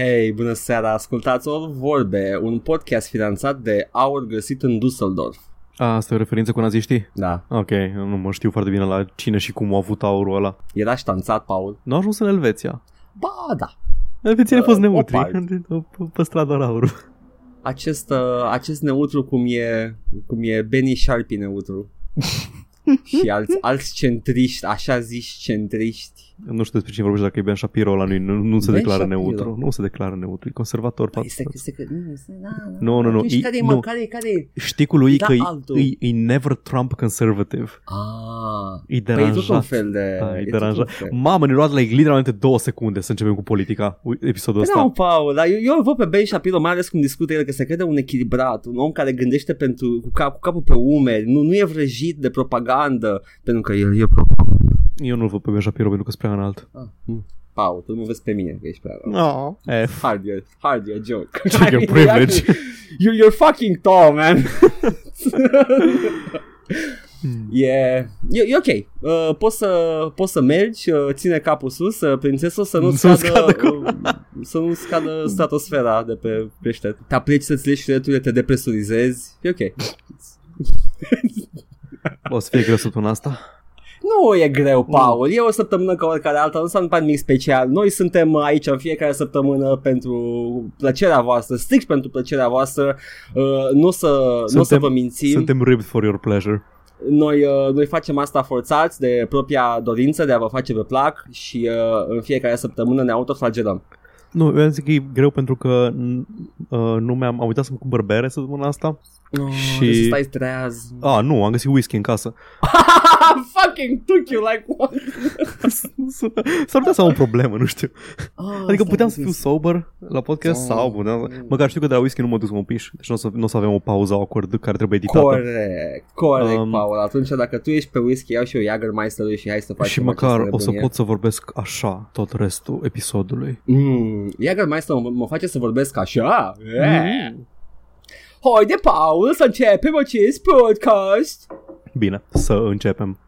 Hei, bună seara, ascultați o vorbe, un podcast finanțat de Aur găsit în Düsseldorf. A, asta e o referință cu naziștii? Da, Ok, nu mă știu foarte bine la cine și cum a avut aurul ăla. era ștanțat, Paul. Nu a ajuns în Elveția. Ba, da. Elvețienii au fost Uh, o neutri. parte. Au păstrat doar aurul. Acest, uh, acest neutru cum e, cum e Benny Sharpie neutru. și alți, alți centriști, așa zici centriști. Nu știu despre cine vorbește dacă e Ben Shapiro ăla, nu, nu, nu se Ben declară Shapiro. neutru. Nu se declară neutru, e conservator. Păi, față- este, este, că- nu, este, da, da. Nu, nu, nu, Atunci e- care e, nu. mă, care e, care e? Știi cu lui Da, că e, altul. e, e never Trump conservative. Ah, E păi e tot un deranjat. fel de... Da, e tot un deranjat. fel. Mamă, ne luat like, literalmente două secunde să începem cu politica ui- episodul Păi ăsta. nu, Paul, dar eu, eu îl văd pe Ben Shapiro, mai ales cum discută el, că se crede un echilibrat, un om care gândește pentru, cu, cap, cu capul pe umeri, nu, nu e vrăjit de propagandă, pentru că el e propagandă. Eu nu-l văd pe Ben Shapiro pentru că sunt prea înalt. Ah, hm. Paul, tu nu vezi pe mine că ești prea No. F. Hard your, hard your joke. Check your privilege. You're, you're fucking tall, man. E, e, e ok. Uh, poți, să, poți să mergi, uh, ține capul sus, uh, prințesă, să nu Să nu scadă, scadă uh, să nu scadă stratosfera de pe creștet. Te aplici să-ți legi șireturile, te depresurizezi. E ok. O să fie greu săptămâna asta. Nu e greu, Paul. E o săptămână ca oricare alta, nu înseamnă nimic special. Noi suntem aici în fiecare săptămână pentru plăcerea voastră, strict pentru plăcerea voastră. Uh, nu o să, nu o să vă mințim. Suntem ribbed for your pleasure. Noi, uh, noi facem asta forțați de propria dorință de a vă face pe plac și uh, în fiecare săptămână ne autoflagelăm. Nu, eu zic că e greu pentru că uh, nu mi-am, am uitat să-mi cumpăr bere săptămâna asta. Oh, Și- trebuie să stai treaz. Ah, nu, am găsit whisky în casă. Fucking took you like what? S-ar putea să am o problemă, nu știu. Oh, Adică stai puteam să puțin. fiu sober la podcast Oh. sau puteam, măcar știu că de la whisky nu mă duc să mă piș, deci nu o să, n-o să avem o pauză awkward care trebuie editată. Corect, corect, Um, Paul. Atunci dacă tu ești pe whisky, iau și eu Jagermeister și hai să facem și măcar această o să nebunie. pot să vorbesc așa tot restul episodului. Mm, Jagermeister mă, mă face să vorbesc așa. Yeah. Mm. Haide, Paul, să începem acest podcast. Bine, să începem.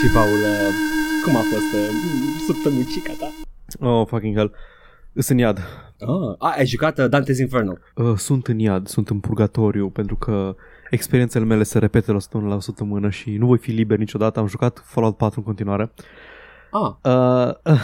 Și Paul, uh, cum a fost uh, săptămânicica ta? Oh, fucking hell. Sunt în iad. Ah, a, ai jucat uh, Dante's Inferno. Uh, sunt în iad, sunt în purgatoriu pentru că experiențele mele se repete la o săptămână la o săptămână și nu voi fi liber niciodată. Am jucat Fallout 4 în continuare. Ah. Uh,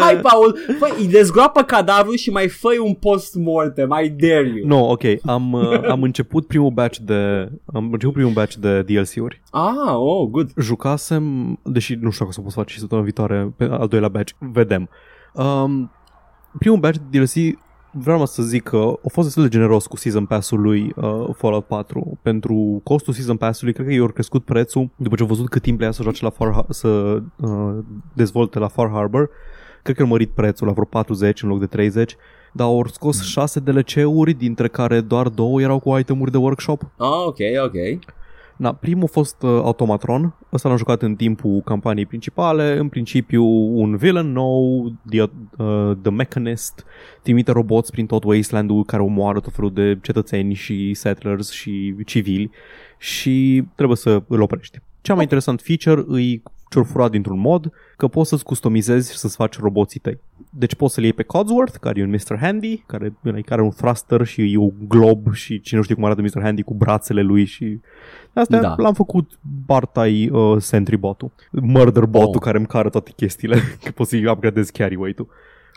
Hai, Paul, fă, îi dezgroapă cadavrul și mai fă un post-mortem, I dare you. no, ok, am, uh, am început primul batch de am început primul batch de DLC-uri. Ah, oh, good. Jucasem, deși nu știu dacă o să pot să fac și săptămâna viitoare pe al doilea batch, vedem. Um, primul batch de DLC vreau să zic că a fost destul de generos cu Season Pass-ul lui uh, Fallout 4. Pentru costul Season Pass-ului, cred că i-au crescut prețul după ce au văzut cât timp le ia să joace la Far, Har- să uh, dezvolte la Far Harbor. Cred că au mărit prețul la vreo 40 în loc de 30, dar au scos 6 DLC-uri, dintre care doar două erau cu itemuri de workshop. Ah, ok, ok. Na, primul a fost uh, Automatron, ăsta l-am jucat în timpul campaniei principale, în principiu un villain nou, The, uh, the Mechanist, trimite roboți prin tot Wasteland-ul care omoară tot felul de cetățeni și settlers și civili și trebuie să îl oprești. Cea mai interesant feature îi ce furat dintr-un mod, că poți să-ți customizezi și să-ți faci roboții tăi. Deci poți să-l iei pe Codsworth, care e un Mr. Handy, care, care are un thruster și e un glob și cine nu știe cum arată Mr. Handy cu brațele lui și Asta Da. l-am făcut Bartai uh, Sentry botul, Murder botul Oh. care îmi cară toate chestiile, că poți să-i upgradezi carry weight-ul.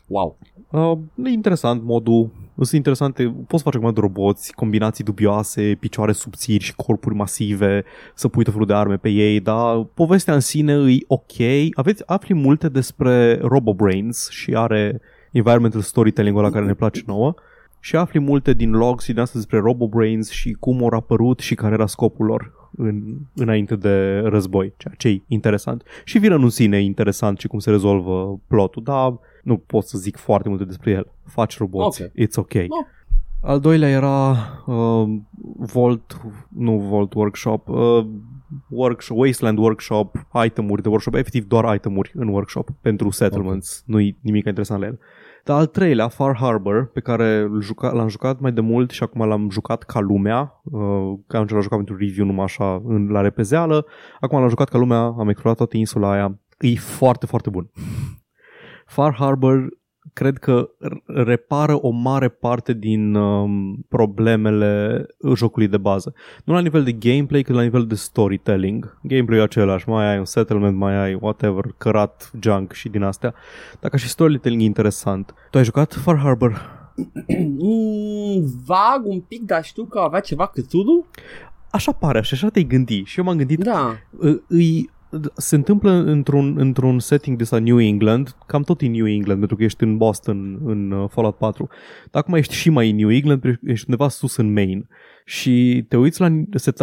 Wow. Uh, e interesant modul, sunt interesante, poți face comandă roboți, combinații dubioase, picioare subțiri și corpuri masive, să pui tot felul de arme pe ei, dar povestea în sine e ok. Aveți, afli multe despre RoboBrains și are environmental storytelling-ul ăla care ne place nouă și afli multe din logs și din asta despre RoboBrains și cum au apărut și care era scopul lor în, înainte de război, ceea ce e interesant. Și vine în sine e interesant și cum se rezolvă plotul, dar nu pot să zic foarte multe despre el. Faci roboți, Ok. it's ok. Oh. Al doilea era uh, Volt, nu Volt Workshop, uh, workshop, Wasteland Workshop, itemuri de workshop, efectiv doar itemuri în workshop pentru settlements, okay. nu-i nimic interesant la el. Dar al treilea, Far Harbor, pe care l juca, l-am jucat mai de mult și acum l-am jucat ca lumea, uh, că am jucat pentru review numai așa în, la repezeală, acum l-am jucat ca lumea, am explorat toată insula aia, e foarte, foarte bun. Far Harbor cred că repară o mare parte din um, problemele jocului de bază. Nu la nivel de gameplay, cât la nivel de storytelling. Gameplay e același, mai ai un settlement, mai ai whatever, cărat, junk și din astea. Dacă și storytelling e interesant. Tu ai jucat Far Harbor? Mm, vag un pic, dar știu că avea ceva Cthulhu? Așa pare, și așa te-ai gândi. Și eu m-am gândit, da. îi se întâmplă într-un, într-un setting de sa New England, cam tot în New England, pentru că ești în Boston, în uh, Fallout 4. Dar acum ești și mai în New England, ești undeva sus în Maine. Și te uiți la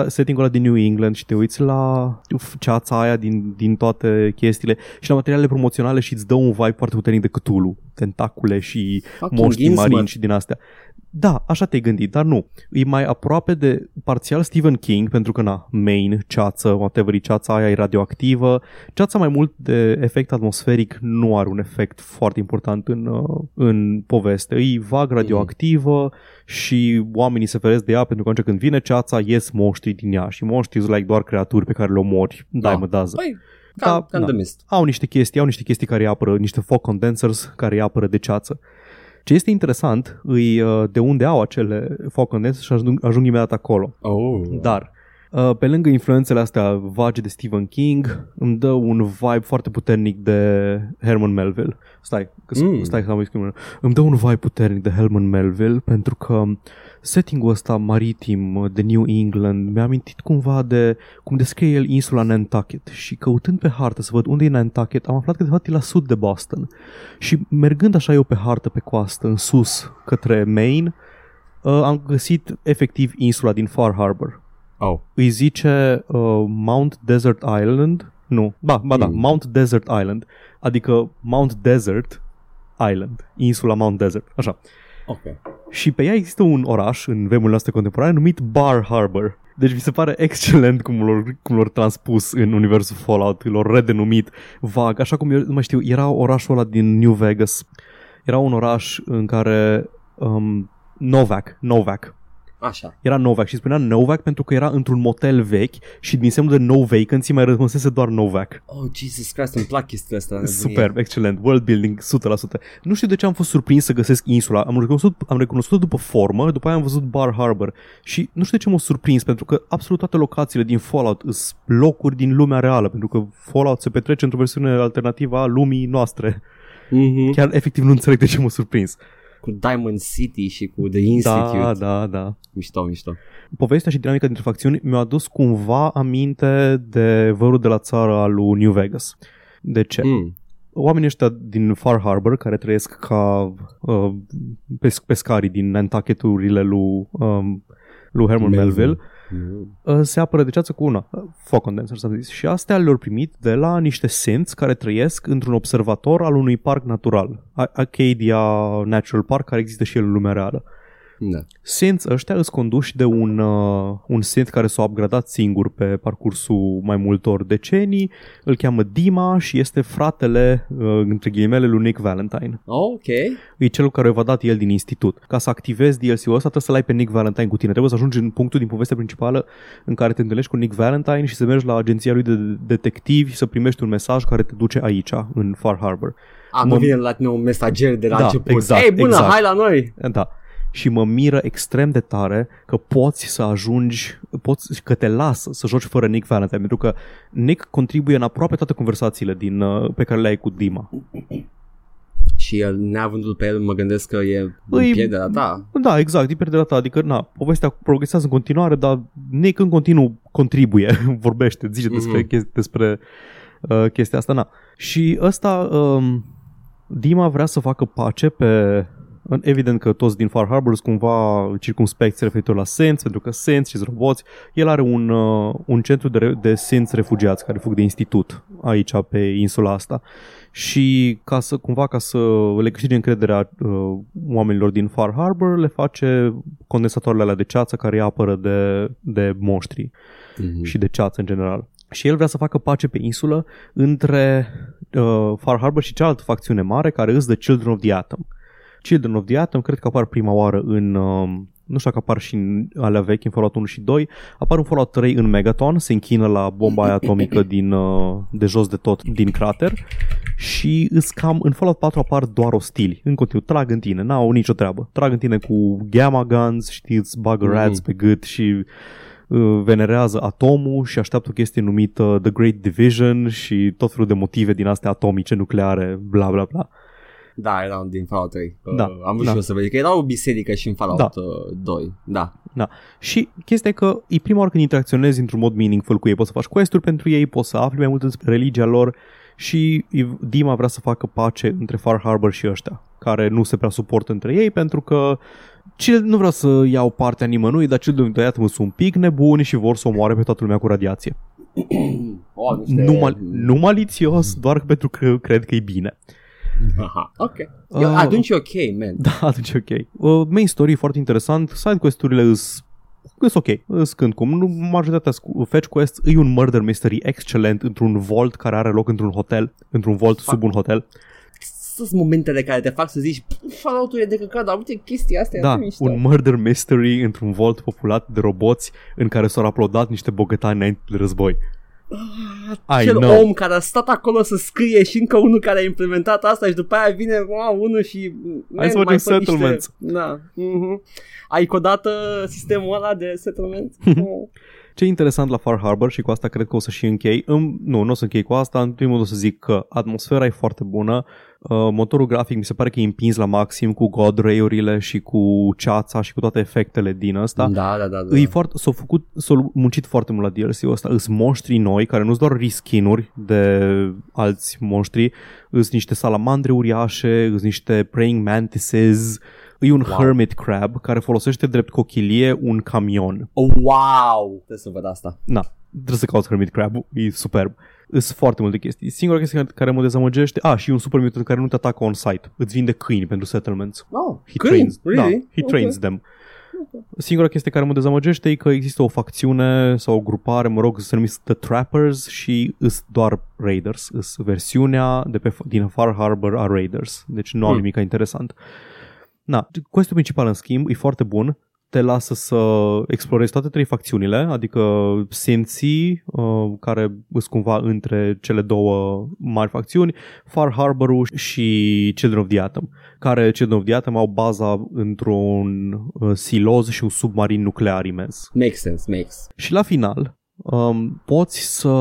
setting-ul ăla din New England și te uiți la ceața aia din, din toate chestiile și la materialele promoționale și îți dă un vibe foarte puternic de Cthulhu, tentacule și moști marini și din astea. Da, așa te-ai gândit, dar nu. E mai aproape de parțial Stephen King, pentru că, na, main, ceață, whatever, ceața aia e radioactivă. Ceața mai mult de efect atmosferic nu are un efect foarte important în, uh, în poveste. E vag radioactivă mm-hmm. și oamenii se feresc de ea pentru că atunci când vine ceața, ies monștri din ea și monștrii sunt like doar creaturi pe care le omori. Da, dai mă dază. Păi, da, da, au niște chestii, au niște chestii care îi apără, niște fog condensers care îi apără de ceață. Ce este interesant îi uh, de unde au acele fog condensers și ajung, ajung imediat acolo. Oh. Dar Uh, pe lângă influențele astea vagi de Stephen King, îmi dă un vibe foarte puternic de Herman Melville. Stai, că, mm. stai că am Îmi dă un vibe puternic de Herman Melville pentru că setting-ul ăsta maritim de New England mi-a amintit cumva de cum descrie el insula Nantucket și căutând pe hartă să văd unde e Nantucket, am aflat că de fapt e la sud de Boston. Și mergând așa eu pe hartă pe coastă, în sus, către Maine, uh, am găsit efectiv insula din Far Harbor. Oh. Îi zice uh, Mount Desert Island, nu, ba, ba da, mm. Mount Desert Island, adică Mount Desert Island, insula Mount Desert, așa. Ok. Și pe ea există un oraș în vremurile noastre contemporane numit Bar Harbor. Deci mi se pare excelent cum l-au, cum l-au transpus în universul Fallout, l-au redenumit vag, așa cum eu nu mai știu, era orașul ăla din New Vegas. Era un oraș în care um, Novak, Novak, Așa. Era Novak și spunea Novak pentru că era într-un motel vechi și din semnul de no vacancy mai răspunsese doar Novak. Oh, Jesus Christ, îmi plac chestia asta. Super, excelent. World building 100%. Nu știu de ce am fost surprins să găsesc insula. Am recunoscut, am recunoscut după formă, după aia am văzut Bar Harbor și nu știu de ce m-a surprins pentru că absolut toate locațiile din Fallout sunt locuri din lumea reală pentru că Fallout se petrece într-o versiune alternativă a lumii noastre. Mm-hmm. Chiar efectiv nu înțeleg de ce m-a surprins cu Diamond City și cu The Institute. Da, da, da. Mișto, mișto. Povestea și dinamica dintre facțiuni mi-a adus cumva aminte de vărul de la țară al lui New Vegas. De ce? Mm. Oamenii ăștia din Far Harbor, care trăiesc ca uh, pesc- pescarii din Nantucket-urile lui, um, lui Herman Melville, Melville mm. se apără de ceață cu una, uh, fog condenser s-a zis. Și astea le-au primit de la niște senți care trăiesc într-un observator al unui parc natural, Acadia Natural Park, care există și el în lumea reală. Da. Saints ăștia îți conduși de un, uh, un Saint care s-a upgradat singur pe parcursul mai multor decenii, îl cheamă Dima și este fratele, uh, între ghilimele, lui Nick Valentine. Oh, ok. E cel care v-a dat el din institut. Ca să activezi DLC-ul ăsta trebuie să-l ai pe Nick Valentine cu tine. Trebuie să ajungi în punctul din povestea principală în care te întâlnești cu Nick Valentine și să mergi la agenția lui de detectivi și să primești un mesaj care te duce aici, în Far Harbor. Acum vine la tine un mesager de la da, început. Exact, Ei, bună, exact. hai la noi! Da și mă miră extrem de tare că poți să ajungi, poți, că te lasă să joci fără Nick Valentine, pentru că Nick contribuie în aproape toate conversațiile din, uh, pe care le ai cu Dima. Și el, neavându-l pe el, mă gândesc că e Îi, pierderea ta. Da, exact, e pierderea ta. Adică, na, povestea progresează în continuare, dar Nick în continuu contribuie, vorbește, zice mm-hmm. despre, chesti- despre uh, chestia asta. Na. Și ăsta, um, Dima vrea să facă pace pe Evident că toți din Far Harbor sunt cumva circumspecți referitor la Sens, pentru că Sens și roboți, el are un, uh, un centru de, de Sens refugiați care fug de institut aici pe insula asta și ca să cumva ca să le câștige încrederea uh, oamenilor din Far Harbor le face condensatoarele alea de ceață care îi apără de, de monștri. Mhm. și de ceață în general. Și el vrea să facă pace pe insulă între uh, Far Harbor și cealaltă facțiune mare care îs The Children of the Atom. Children of the Atom cred că apar prima oară în... Uh, nu știu dacă apar și în alea vechi, în Fallout 1 și 2, apar în Fallout 3 în Megaton, se închină la bomba aia atomică din, uh, de jos de tot din crater și îs cam, în Fallout 4 apar doar ostili, în continuu, trag în tine, n-au nicio treabă, trag în tine cu gamma guns, știi, îți bagă Mhm. rats pe gât și uh, venerează atomul și așteaptă o chestie numită The Great Division și tot felul de motive din astea atomice, nucleare, bla bla bla. Da, erau din Fallout 3. Da, Uh, am vrut da. și eu să văd că era o biserică și în Fallout Da. uh, 2. Da. Și chestia e că e prima oară când interacționezi într-un mod meaningful cu ei, poți să faci quest pentru ei, poți să afli mai multe despre religia lor și Dima vrea să facă pace între Far Harbor și ăștia, care nu se prea suportă între ei pentru că cel, nu vreau să iau partea nimănui, dar cel de tăiat sunt un pic nebuni și vor să omoare pe toată lumea cu radiație. Oh, niște... Nu, mal, nu malițios, doar pentru că cred că e bine. Aha, ok. Uh, Eu, atunci e ok, man. Da, atunci e ok. Uh, main story e foarte interesant, side quest-urile îs Îs ok, îs când cum. Nu, majoritatea scu- fetch quest e un murder mystery excelent într-un vault care are loc într-un hotel, într-un vault sub un hotel. Sunt momentele care te fac să zici Fallout-ul e de căcat, dar uite chestia asta e Da, atât mișto. un murder mystery într-un vault populat de roboți în care s-au uploadat niște bogătani înainte de război. I Cel know. om care a stat acolo să scrie și încă unul care a implementat asta și după aia vine wow, unul și man, să mai facem fă niște- settlements. Da. Mhm. Ai codat uh, sistemul ăla de settlement? Oh. Ce e interesant la Far Harbor și cu asta cred că o să și închei, în, nu, nu o să închei cu asta, în primul rând o să zic că atmosfera e foarte bună, uh, motorul grafic mi se pare că e împins la maxim cu God Ray-urile și cu ceața și cu toate efectele din ăsta. Da, da, da. da. E foarte, s-au făcut, s-au muncit foarte mult la DLC-ul ăsta. Îs monștri noi, care nu sunt doar reskin-uri de alți monștri, îs niște salamandre uriașe, îs niște praying mantises, e un Wow. hermit crab care folosește drept cochilie un camion. Oh, wow! Trebuie să văd asta. Na, trebuie să cauți hermit crab, e superb. Sunt foarte multe chestii. Singura chestie care- care mă dezamăgește, a, și e un super mutant care nu te atacă on-site. Îți vinde câini pentru settlements. Oh, He câini? trains, Really? da, he Ok. trains them. Singura chestie care mă dezamăgește e că există o facțiune sau o grupare, mă rog, se numesc The Trappers și îs doar Raiders. Îs versiunea de pe, din Far Harbor a Raiders. Deci nu au Hmm. nimic interesant. Na, quest principal în schimb e foarte bun. Te lasă să explorezi toate trei facțiunile, adică Sensi, uh, care sunt cumva între cele două mari facțiuni, Far Harbor și Children of the Atom care Children of the Atom au baza într-un uh, siloz și un submarin nuclear imens. Makes sense, makes. Și la final um, poți să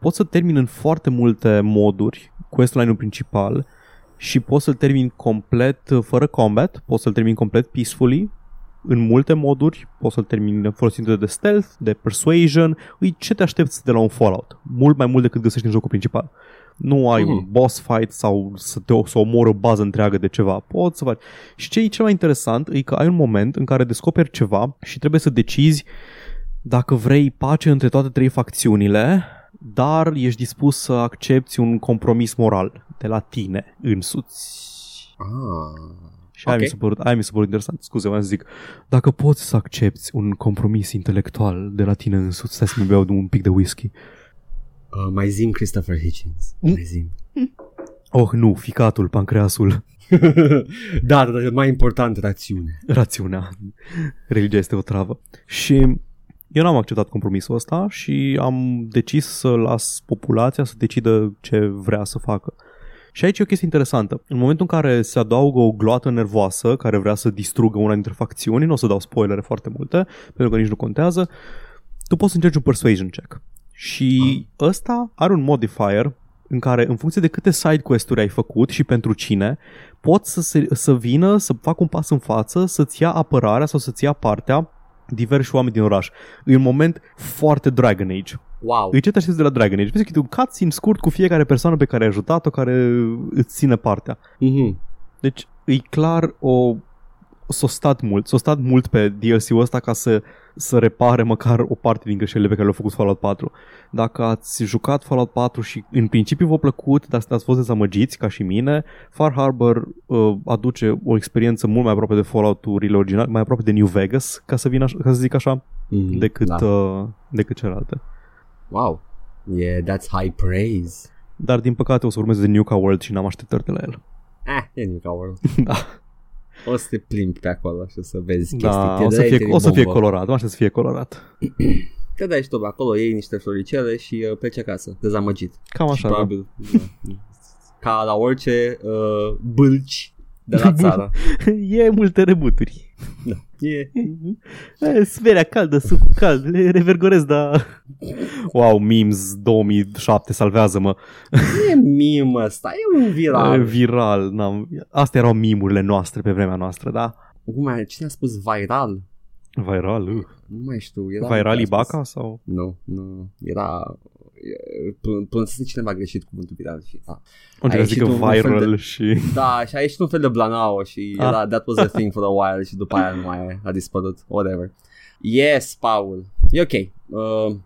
poți să termini în foarte multe moduri questline-ul principal și poți să-l termini complet uh, fără combat, poți să-l termini complet peacefully în multe moduri, poți să-l termini folosindu de stealth, de persuasion, îi ce te aștepți de la un Fallout, mult mai mult decât găsești în jocul principal. Nu ai Mhm. un boss fight sau să te să omori o bază întreagă de ceva. Poți să faci. Și ce e cel mai interesant e că ai un moment în care descoperi ceva și trebuie să decizi dacă vrei pace între toate trei facțiunile, dar ești dispus să accepti un compromis moral de la tine însuți. Ah. Și aia, Ok. mi s-a părut, aia mi s-a părut interesant. Scuze, mă să zic. Dacă poți să accepti un compromis intelectual de la tine însuți, stai să mi beau un pic de whisky. Uh, mai zim Christopher Hitchens. Mm. Mai zim. Oh, nu, ficatul, pancreasul, da, da, da, mai important, rațiune. rațiunea. Religia este o travă. Și eu n-am acceptat compromisul ăsta și am decis să las populația să decidă ce vrea să facă. Și aici e o chestie interesantă. În momentul în care se adaugă o gloată nervoasă care vrea să distrugă una dintre facțiuni, nu o să dau spoilere foarte multe, pentru că nici nu contează, tu poți să încerci un persuasion check. Și ăsta are un modifier în care, în funcție de câte side quest-uri ai făcut și pentru cine, pot să, se, să vină, să facă un pas în față, să-ți ia apărarea sau să-ți ia partea diversi oameni din oraș. E un moment foarte Dragon Age. Wow. Îi ce te aștepți de la Dragon Age? Vezi că e un cutscene scurt cu fiecare persoană pe care ai ajutat-o, care îți ține partea. Mhm. Deci e clar o s-a stat mult, s-a stat mult pe DLC-ul ăsta ca să, să repare măcar o parte din greșelile pe care le-a făcut Fallout 4. Dacă ați jucat Fallout 4 și în principiu v-a plăcut, dar ați fost dezamăgiți ca și mine, Far Harbor uh, aduce o experiență mult mai aproape de Fallout-urile originale, mai aproape de New Vegas, ca să, vin așa, ca să zic așa. Mhm, decât, da. uh, decât celelalte. Wow. Yeah, that's high praise. Dar din păcate o să urmeze Nuka World și n-am așteptări de la el. Ah, e Nuka World. da, O să te plimbi pe acolo și o să vezi chestii. da Te o, să dai, fie, te o să fie bombă. colorat, mă aștept să fie colorat. Te dai și tu pe acolo, iei niște floricele și uh, pleci acasă, dezamăgit. Cam Și așa, da. probabil, da. ca la orice uh, bâlci de la țară. e multe rebuturi. E, E, Sferea caldă, suc cald, le revergorez, da. Wow, memes 2007, salvează-mă. nu e meme ăsta, e un E viral. Viral, n-am... Astea erau mimurile noastre pe vremea noastră, da? Cum mai, cine a spus viral? Viral, uh. Nu mai știu. Era Viral a spus- Ibaca sau? Nu, nu. Era... e, pr- Pronunțase cineva greșit cuvântul viral și... Ah. Încerc Ai să zică ieșit un fel viral de- și... Da, și a ieșit un fel de blanao și Ah. era, that was a thing for a while și după aia nu mai a dispărut, whatever. Yes, Paul. E ok. Uh,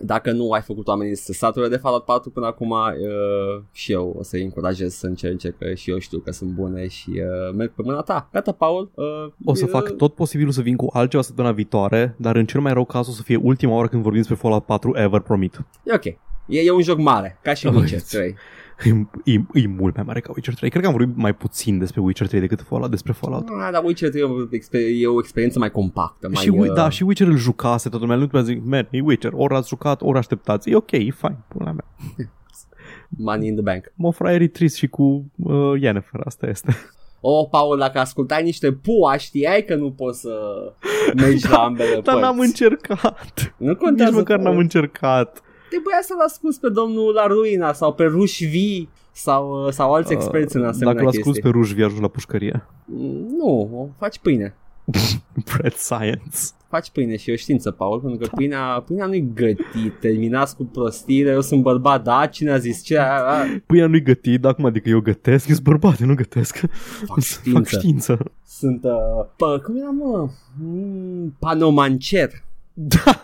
dacă nu ai făcut oamenii să satură de Fallout 4 până acum uh, și eu o să-i încurajez să încerce că și eu știu că sunt bune și uh, merg pe mâna ta. Gata, Paul. Uh, O să uh, fac tot posibilul să vin cu altceva săptămâna viitoare, dar în cel mai rău caz o să fie ultima oară când vorbim despre Fallout 4 ever, promit. E ok. E, e un joc mare, ca și Oh, Witcher it's- 3. E, e, e mult mai mare ca Witcher 3. Cred că am vorbit mai puțin despre Witcher 3 decât Fallout, despre Fallout. Ah, dar Witcher 3 e o, exper- e o experiență mai compactă. Mai, și, Wi- uh, da, și Witcher îl jucase, toată lumea nu trebuie să zic, man, e Witcher, ori ați jucat, ori așteptați. E ok, e fine, pula mea. Money in the bank. Mă fraierii trist și cu uh, Yennefer, asta este. Oh, Paul, dacă ascultai niște pua, știai că nu poți să mergi la ambele Dar părți. n-am încercat. Nu contează. Nici măcar Paul. n-am încercat. Trebuia să-l asculti pe domnul La Ruina sau pe Ruș V sau, sau alți experți în Uh, asemenea Dacă l-asculti chestii. pe Ruș, vii ajungi la pușcărie. Mm, Nu, o faci pâine. Bread science. Faci pâine și e o știință, Paul, pentru că pâinea, pâinea nu-i gătit, terminați cu prostire, eu sunt bărbat, da, cine a zis ce? A, a, Pâinea nu-i gătit, dar acum adică eu gătesc, eu sunt bărbat, eu nu gătesc. fac știință. Fac știință. Sunt, uh, pă, cum era, mă? Mm, panomancer. Da.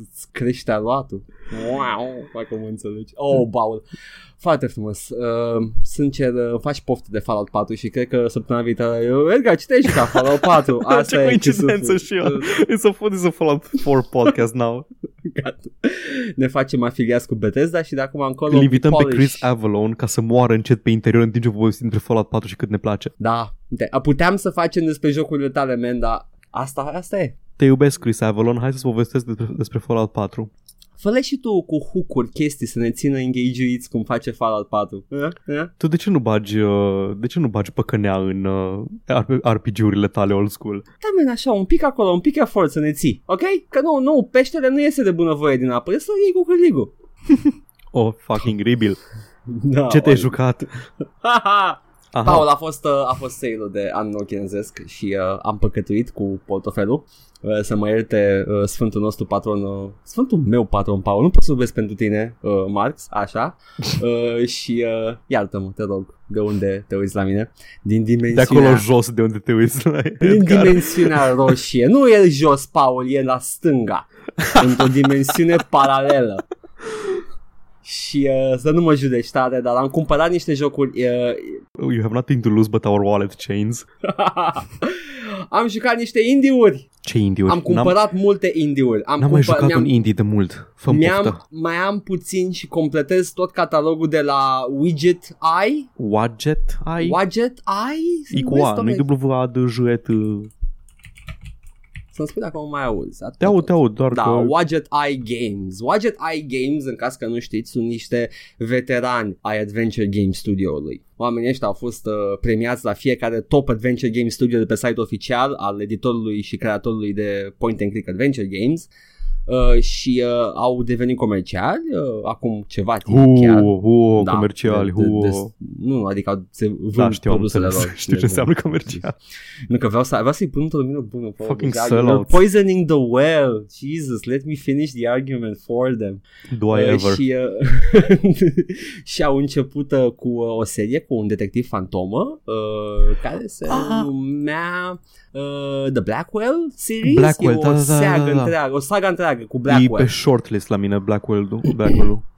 Îți crește aluatul. Wow, dacă mă înțelegi. Oh, Paul. Foarte frumos. Uh, sincer, uh, faci poftă de Fallout 4 și cred că săptămâna viitoare... Eu, Edgar, ce te-ai jucat Fallout 4? Ce coincidență și eu. It's a funny să Fallout 4 podcast now. Gata. Ne facem afiliați cu Bethesda și de acum încolo... Îl invităm pe polish. Chris Avalon ca să moară încet pe interior în timp ce povestim despre Fallout 4 și cât ne place. Da, uite, puteam să facem despre jocurile tale, man, dar asta, asta e. Te iubesc, Chris Avalon, hai să-ți povestesc despre, despre Fallout 4. Fă și tu cu hook chestii să ne țină engageuiți cum face Fallout 4. Eh? Eh? Tu de ce nu bagi, uh, de ce nu bagi păcănea în uh, RPG-urile tale old school? Da, man, așa, un pic acolo, un pic efort să ne ții, ok? Că nu, nu, peștele nu iese de bunăvoie din apă, e să iei cu cârligul. Oh, fucking ribil. Da, Ce te-ai oare. jucat? Aha. Aha. Paul, a fost, uh, a fost sale de an nou chinezesc și uh, am păcătuit cu portofelul uh, să mă ierte uh, sfântul nostru patron, uh, sfântul meu patron, Paul, nu pot să vorbesc pentru tine, uh, Marx, așa, uh, și uh, iartă-mă, te rog, de unde te uiți la mine, din De dimensiunea, acolo jos de unde te uiți la din Edgar. dimensiunea roșie, nu e jos, Paul, e la stânga, într-o dimensiune paralelă. Și uh, să nu mă judeci tare, dar am cumpărat niște jocuri uh, You have nothing to lose but our wallet chains. am jucat niște indie-uri. Ce indie Am cumpărat multe indie-uri. Am, N-am mai cumpăr- jucat mi-am, un indie de mult. fă mi-am, poftă. mai am puțin și completez tot catalogul de la Widget Eye. Wadget ai? Widget Eye? Se E cu numesc, A, nu-i domnule? W A D J E T. Să-mi spui dacă mă mai auzi. Atât Te aud, tot. te aud, doar Da, că... Widget Eye Games. Widget Eye Games, în caz că nu știți, sunt niște veterani ai Adventure Game Studio-ului. Oamenii ăștia au fost uh, premiați la fiecare Top Adventure Game Studio de pe site oficial al editorului și creatorului de Point and Click Adventure Games uh, și uh, au devenit comerciali uh, acum ceva timp chiar. Hu, hu, Da, comerciali, de- de- hu. de- Nu, adică au- se vând Da, știu, am produsele înțeles. lor. Știu ce înseamnă comercial. Nu, că vreau, să, vreau să-i pun într-o lumină bună. Paul. Fucking Deci, sellouts. You're poisoning the well. Jesus, let me finish the argument for them. Do I Uh, ever? Și, uh, și au început uh, cu uh, o serie cu un detectiv fantomă uh, care se Ah. numea uh, The Blackwell series. Blackwell, e o da, da, da, seagă da, da. întreagă, o saga întreagă cu E Blackwell. pe shortlist la mine Blackwell-ul. Blackwell-ul.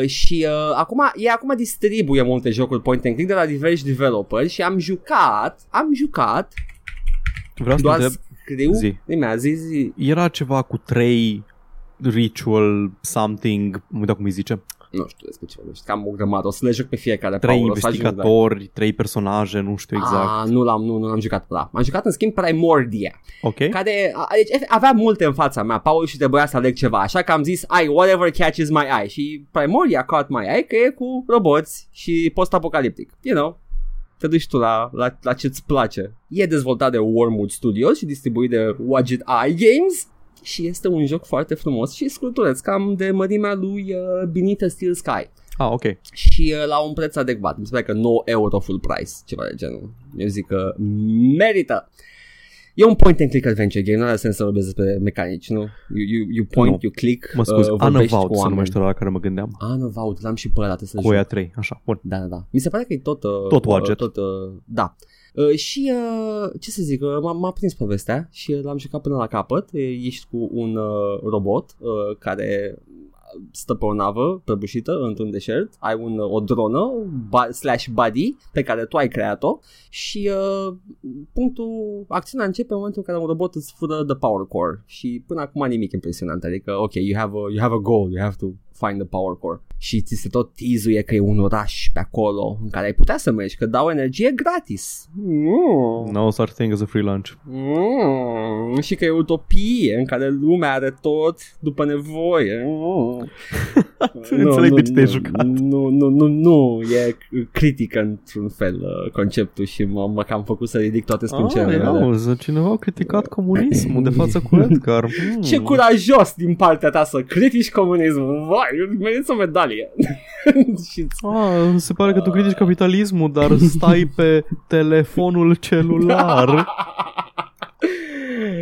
Uh, și uh, acum e acum distribuie multe jocuri point and click de la diversi developeri și am jucat, am jucat Vreau să te doar întreb, scriu, Zi. Nimea, zi, zi. Era ceva cu trei ritual something, nu uitat cum îi zice, Nu știu despre ce vorbești, cam o grămadă. O să le joc pe fiecare. trei Paul, o să ajung la- investigatori, trei personaje, nu știu exact. Ah, nu l-am, nu, nu l-am jucat pe ăla. Am jucat în schimb Primordia, ok? care a- deci, efe- avea multe în fața mea, Paul, și trebuia să aleg ceva, așa că am zis, ai, whatever catches my eye. Și Primordia caught my eye, că e cu roboți și post-apocaliptic. You know, te duci tu la, la, la ce-ți place. E dezvoltat de Wormwood Studios și distribuit de Wadget Eye Games și este un joc foarte frumos și scurtuleț, cam de mărimea lui uh, Beneath a Steel Sky Ah, ok. și uh, la un preț adecvat. Mi se pare că 9 euro full price, ceva de genul. Eu zic că merită. E un point and click adventure game, nu are sens să vorbesc despre mecanici, nu? You, you, you point, Nu. you click, Mă scuz, uh, uh, vorbești Unavowed cu se oameni. numește la care mă gândeam. Unavowed, l-am și pe ăla, trebuie să Cu aia joc. 3, așa, bun. Da, da, da. Mi se pare că e tot... Uh, Tot Wadget. Tot, uh, da. Uh, și uh, ce să zic, uh, m-a, m-a prins povestea și l-am jucat până la capăt. E, ești cu un uh, robot uh, care stă pe o navă prăbușită într-un deșert, ai un, o dronă ba- slash buddy pe care tu ai creat-o și uh, punctul, acțiunea începe în momentul în care un robot îți fură the power core și până acum nimic impresionant, adică ok, you have a, you have a goal, you have to find the power core și ți se tot tizuie că e un oraș pe acolo în care ai putea să mergi, că dau energie gratis. Mm. No such thing as a free lunch. Mm, și că e utopie în care lumea are tot după nevoie. Mm. Înțeleg de ce te-ai jucat. Nu, nu, nu, nu, e critică într-un fel uh, conceptul și mă, mă cam făcut să ridic toate Ah, sprâncenele mele. auzi, cineva a criticat comunismul de față cu Edgar. Hmm. Ce curajos din partea ta să critici comunismul. Vai, meriți o medalie. și Ah, se pare că tu critici capitalismul, dar stai pe telefonul celular.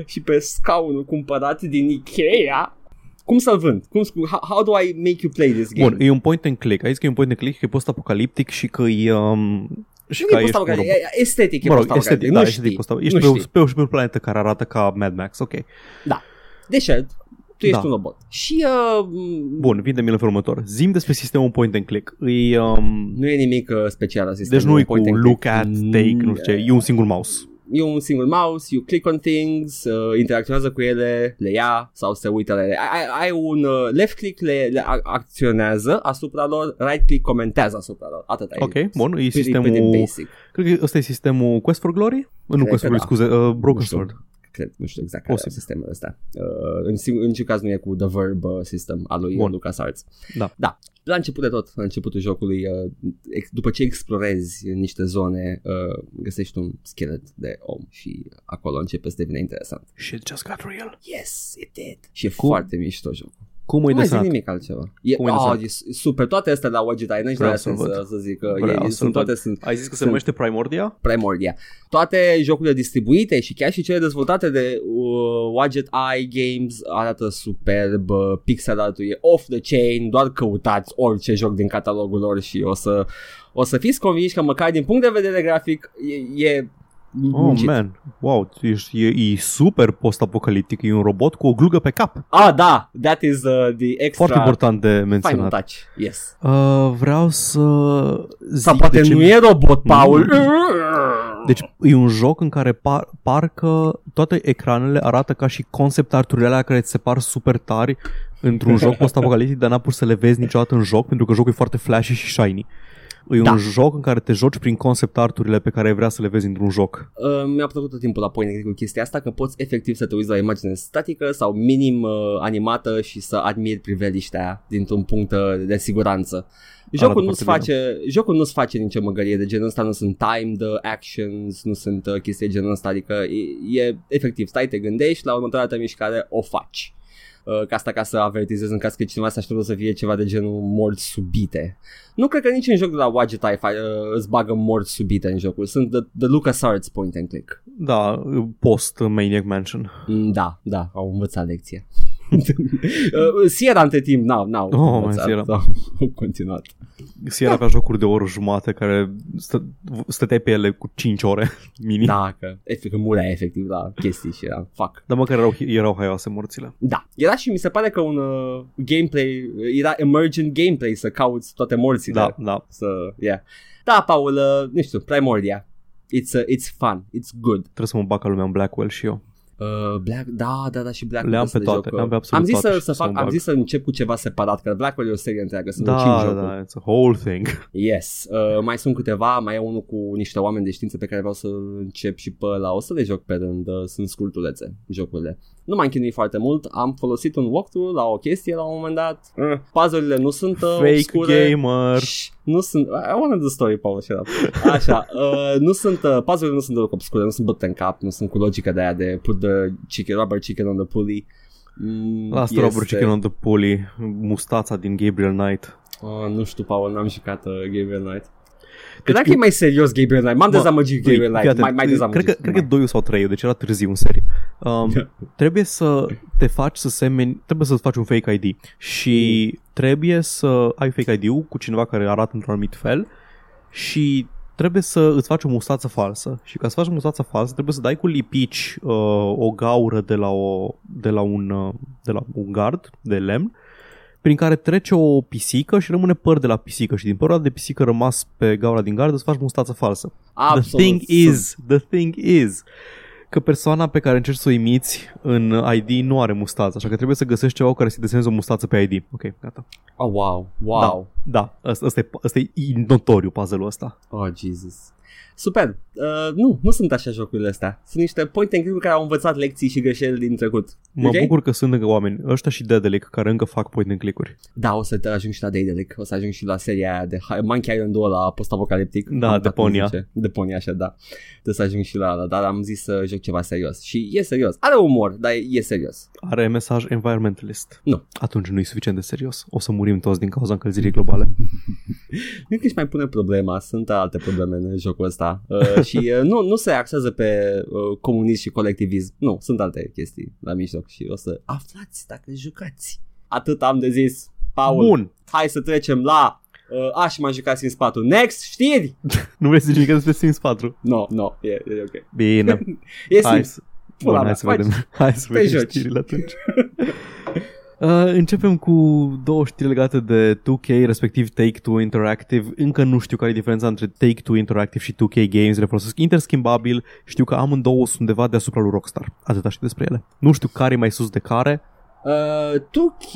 și pe scaunul cumpărat din Ikea. Cum să-l vând? Cum, how, how do I make you play this game? Bun, e un point and click. Ai zis că e un point and click, că e post-apocaliptic și că e... Um, și nu că e ești un post robot. e estetic e Mă rog, post-apocaliptic, estetic, nu da, știi. estetic post Ești nu pe, știi. pe, pe, pe o planetă care arată ca Mad Max, ok. Deșert, tu ești Da. un robot. Și uh, Bun, vinde-mi în felul următor. Zim despre sistemul point and click. E, um, nu e nimic uh, special la sistemul. deci nu e cu point and look click. at, take, nu știu ce, e un singur mouse. E un single mouse, you click on things, uh, interacționează cu ele, le ia sau se uită la ele. Ai, ai- ai un uh, left click, le, le a- acționează asupra lor, right click comentează asupra lor. Atât ai. Ok, bun, e Pretty, sistemul... pretty basic. Cred că ăsta e sistemul Quest for Glory? Nu Cred Quest că for Glory, da. scuze, uh, Broken Nu știu. Sword. Cred, nu știu exact care Posibil. e sistemul ăsta. Uh, în, sing- în niciun caz nu e cu The Verb uh, system al lui Bun. LucasArts. Da. Da. La început de tot, la începutul jocului, uh, ex- după ce explorezi în niște zone, uh, găsești un schelet de om și acolo începe să devină interesant. Shit just got real. Yes, it did. Și e Cum? foarte mișto jocul. Cum Nu e mai zic desenat? nimic altceva. E, Cum e oh, desenat? e s- super. Toate astea la Wajit Ai, nu Vreau știu să-l să, văd. să, să zic că Vreau e, să-l sunt văd. toate sunt Ai zis că se Sunt- numește Primordia? Primordia. Toate jocurile distribuite și chiar și cele dezvoltate de uh, Wadget Eye Games arată superb, uh, pixel art e off the chain, doar căutați orice joc din catalogul lor și o să, o să fiți convinși că măcar din punct de vedere grafic e, e Oh, muncit. man. Wow, ești, e, e super post-apocaliptic. E un robot cu o glugă pe cap. Ah, da, that is uh, the extra Foarte important de final menționat. touch. Yes. Uh, vreau să zic Sau poate de ce... nu e robot, Paul. Deci e un joc în care par, parcă toate ecranele arată ca și concept arturile alea care ți se par super tari într-un joc post-apocaliptic, dar n-a pus să le vezi niciodată în joc, pentru că jocul e foarte flashy și shiny. E Da. un joc în care te joci prin concept arturile pe care ai vrea să le vezi într-un joc. Uh, mi-a plăcut tot timpul la point cu chestia asta că poți efectiv să te uiți la o imagine statică sau minim uh, animată și să admiri priveliștea dintr-un punct uh, de siguranță. Jocul nu-ți foarte face, jocul nu-ți face nicio măgărie de genul ăsta, nu sunt timed uh, actions, nu sunt uh, chestii de genul ăsta, adică e, e efectiv, stai, te gândești, la următoarea ta mișcare o faci. Uh, ca asta ca să avertizez în caz că cineva se așteaptă să fie ceva de genul morți subite. Nu cred că nici în joc de la Wadget Eye uh, îți bagă morți subite în jocul. Sunt the, the LucasArts point and click. Da, post Maniac Mansion. Mm, Da, da, au învățat lecție. Uh, Sierra între timp n-au, n-au Oh, mai învățat, Sierra. au au continuat. Sierra avea jocuri de o oră jumate care stă, stăteai pe ele cu 5 ore mini. Da, că efectiv murea efectiv la chestii și era fuck. Dar măcar erau, erau haioase morțile. Da, era și mi se pare că un uh, gameplay, era emergent gameplay să cauți toate morțile. Da, da. Să, yeah. Da, Paul, uh, nu știu, Primordia. It's, uh, it's fun, it's good. Trebuie să mă bag ca lumea în Blackwell și eu. Uh, Black, da, da, da, și Black Le-am pe toate, le-am pe absolut am zis toate să, și să să fac, mă am bag. zis să încep cu ceva separat, că Blackwell e o serie întreagă, sunt vreo Da, 5 da, jocuri. da, it's a whole thing. Yes, uh, mai sunt câteva, mai e unul cu niște oameni de știință pe care vreau să încep și pe la o să le joc pe rând, uh, sunt scurtulețe jocurile. Nu m-am chinuit foarte mult, am folosit un walkthrough la o chestie la un moment dat. Uh, puzzle-urile nu sunt uh, Fake obscure. gamer. Shh, nu sunt, I wanna do story, Paul, shut up. Așa, uh, nu sunt, uh, puzzle nu sunt deloc obscure, nu sunt bătute în cap, nu sunt cu logica de aia de put the chicken, rubber chicken on the pulley. Mm, Lasă este- Robert Chicken on the Pulley, mustața din Gabriel Knight. Uh, nu știu, Paul, n-am jucat uh, Gabriel Knight. Că Deci dacă e mai serios Gabriel Knight, m-am Mă, dezamăgit Băi, Gabriel fii Knight, atent, mai, mai dezamăgit. Cred că, cred că Mai. 2 sau 3, deci era târziu în serie. Um, trebuie să te faci să semeni, trebuie să-ți faci un fake ID și Mm. trebuie să ai fake ID-ul cu cineva care arată într-un anumit fel și trebuie să îți faci o mustață falsă și ca să faci o mustață falsă trebuie să dai cu lipici uh, o gaură de la, o, de, la un, uh, de la un gard de lemn prin care trece o pisică și rămâne păr de la pisică și din părul ăla de pisică rămas pe gaura din gard îți faci mustață falsă. Absolut. The thing is, the thing is că persoana pe care încerci să o imiți în ID nu are mustață, așa că trebuie să găsești ceva care să deseneze o mustață pe ID. Ok, gata. Oh, wow, wow. Da, ăsta, ăsta, e, ăsta e notoriu puzzle-ul ăsta. Oh, Jesus. Super. Uh, nu, nu sunt așa jocurile astea. Sunt niște point and click care au învățat lecții și greșeli din trecut. Mă Ok? bucur că sunt încă oameni, ăștia și Dedelic, care încă fac point and click-uri. Da, o să te ajung și la Daedalic, o să ajung și la seria aia de Hi- Monkey Island-ul ăla post-apocaliptic. Da, Am uitat cum Deponia. zice. Deponia, așa, da. Trebuie să ajung și la ăla, dar am zis să joc ceva serios. Și e serios. Are umor, dar e, e serios. Are mesaj environmentalist. Nu. Atunci nu e suficient de serios. O să murim toți din cauza încălzirii globale. Nu că își mai pune problema, sunt alte probleme în jocul ăsta uh, și uh, nu, nu se axează pe uh, comunism și colectivism, nu, sunt alte chestii la mijloc și o să aflați dacă jucați. Atât am de zis, Paul. Bun. Hai să trecem la uh, aș m-am jucat Sims 4. Next, știri? Nu vrei să zici nimic despre Sims 4? No, no, e, e ok. Bine. E Hai Sims. să, Pula Bun, mea, hai să faci. vedem. Hai să Te vedem joci. știrile atunci. Uh, începem cu două știri legate de 2K, respectiv Take-Two Interactive. Încă nu știu care e diferența între Take-Two Interactive și 2K Games. Le folosesc interschimbabil. Știu că amândouă sunt undeva deasupra lui Rockstar. Atâta știu despre ele. Nu știu care e mai sus de care. Uh, 2K,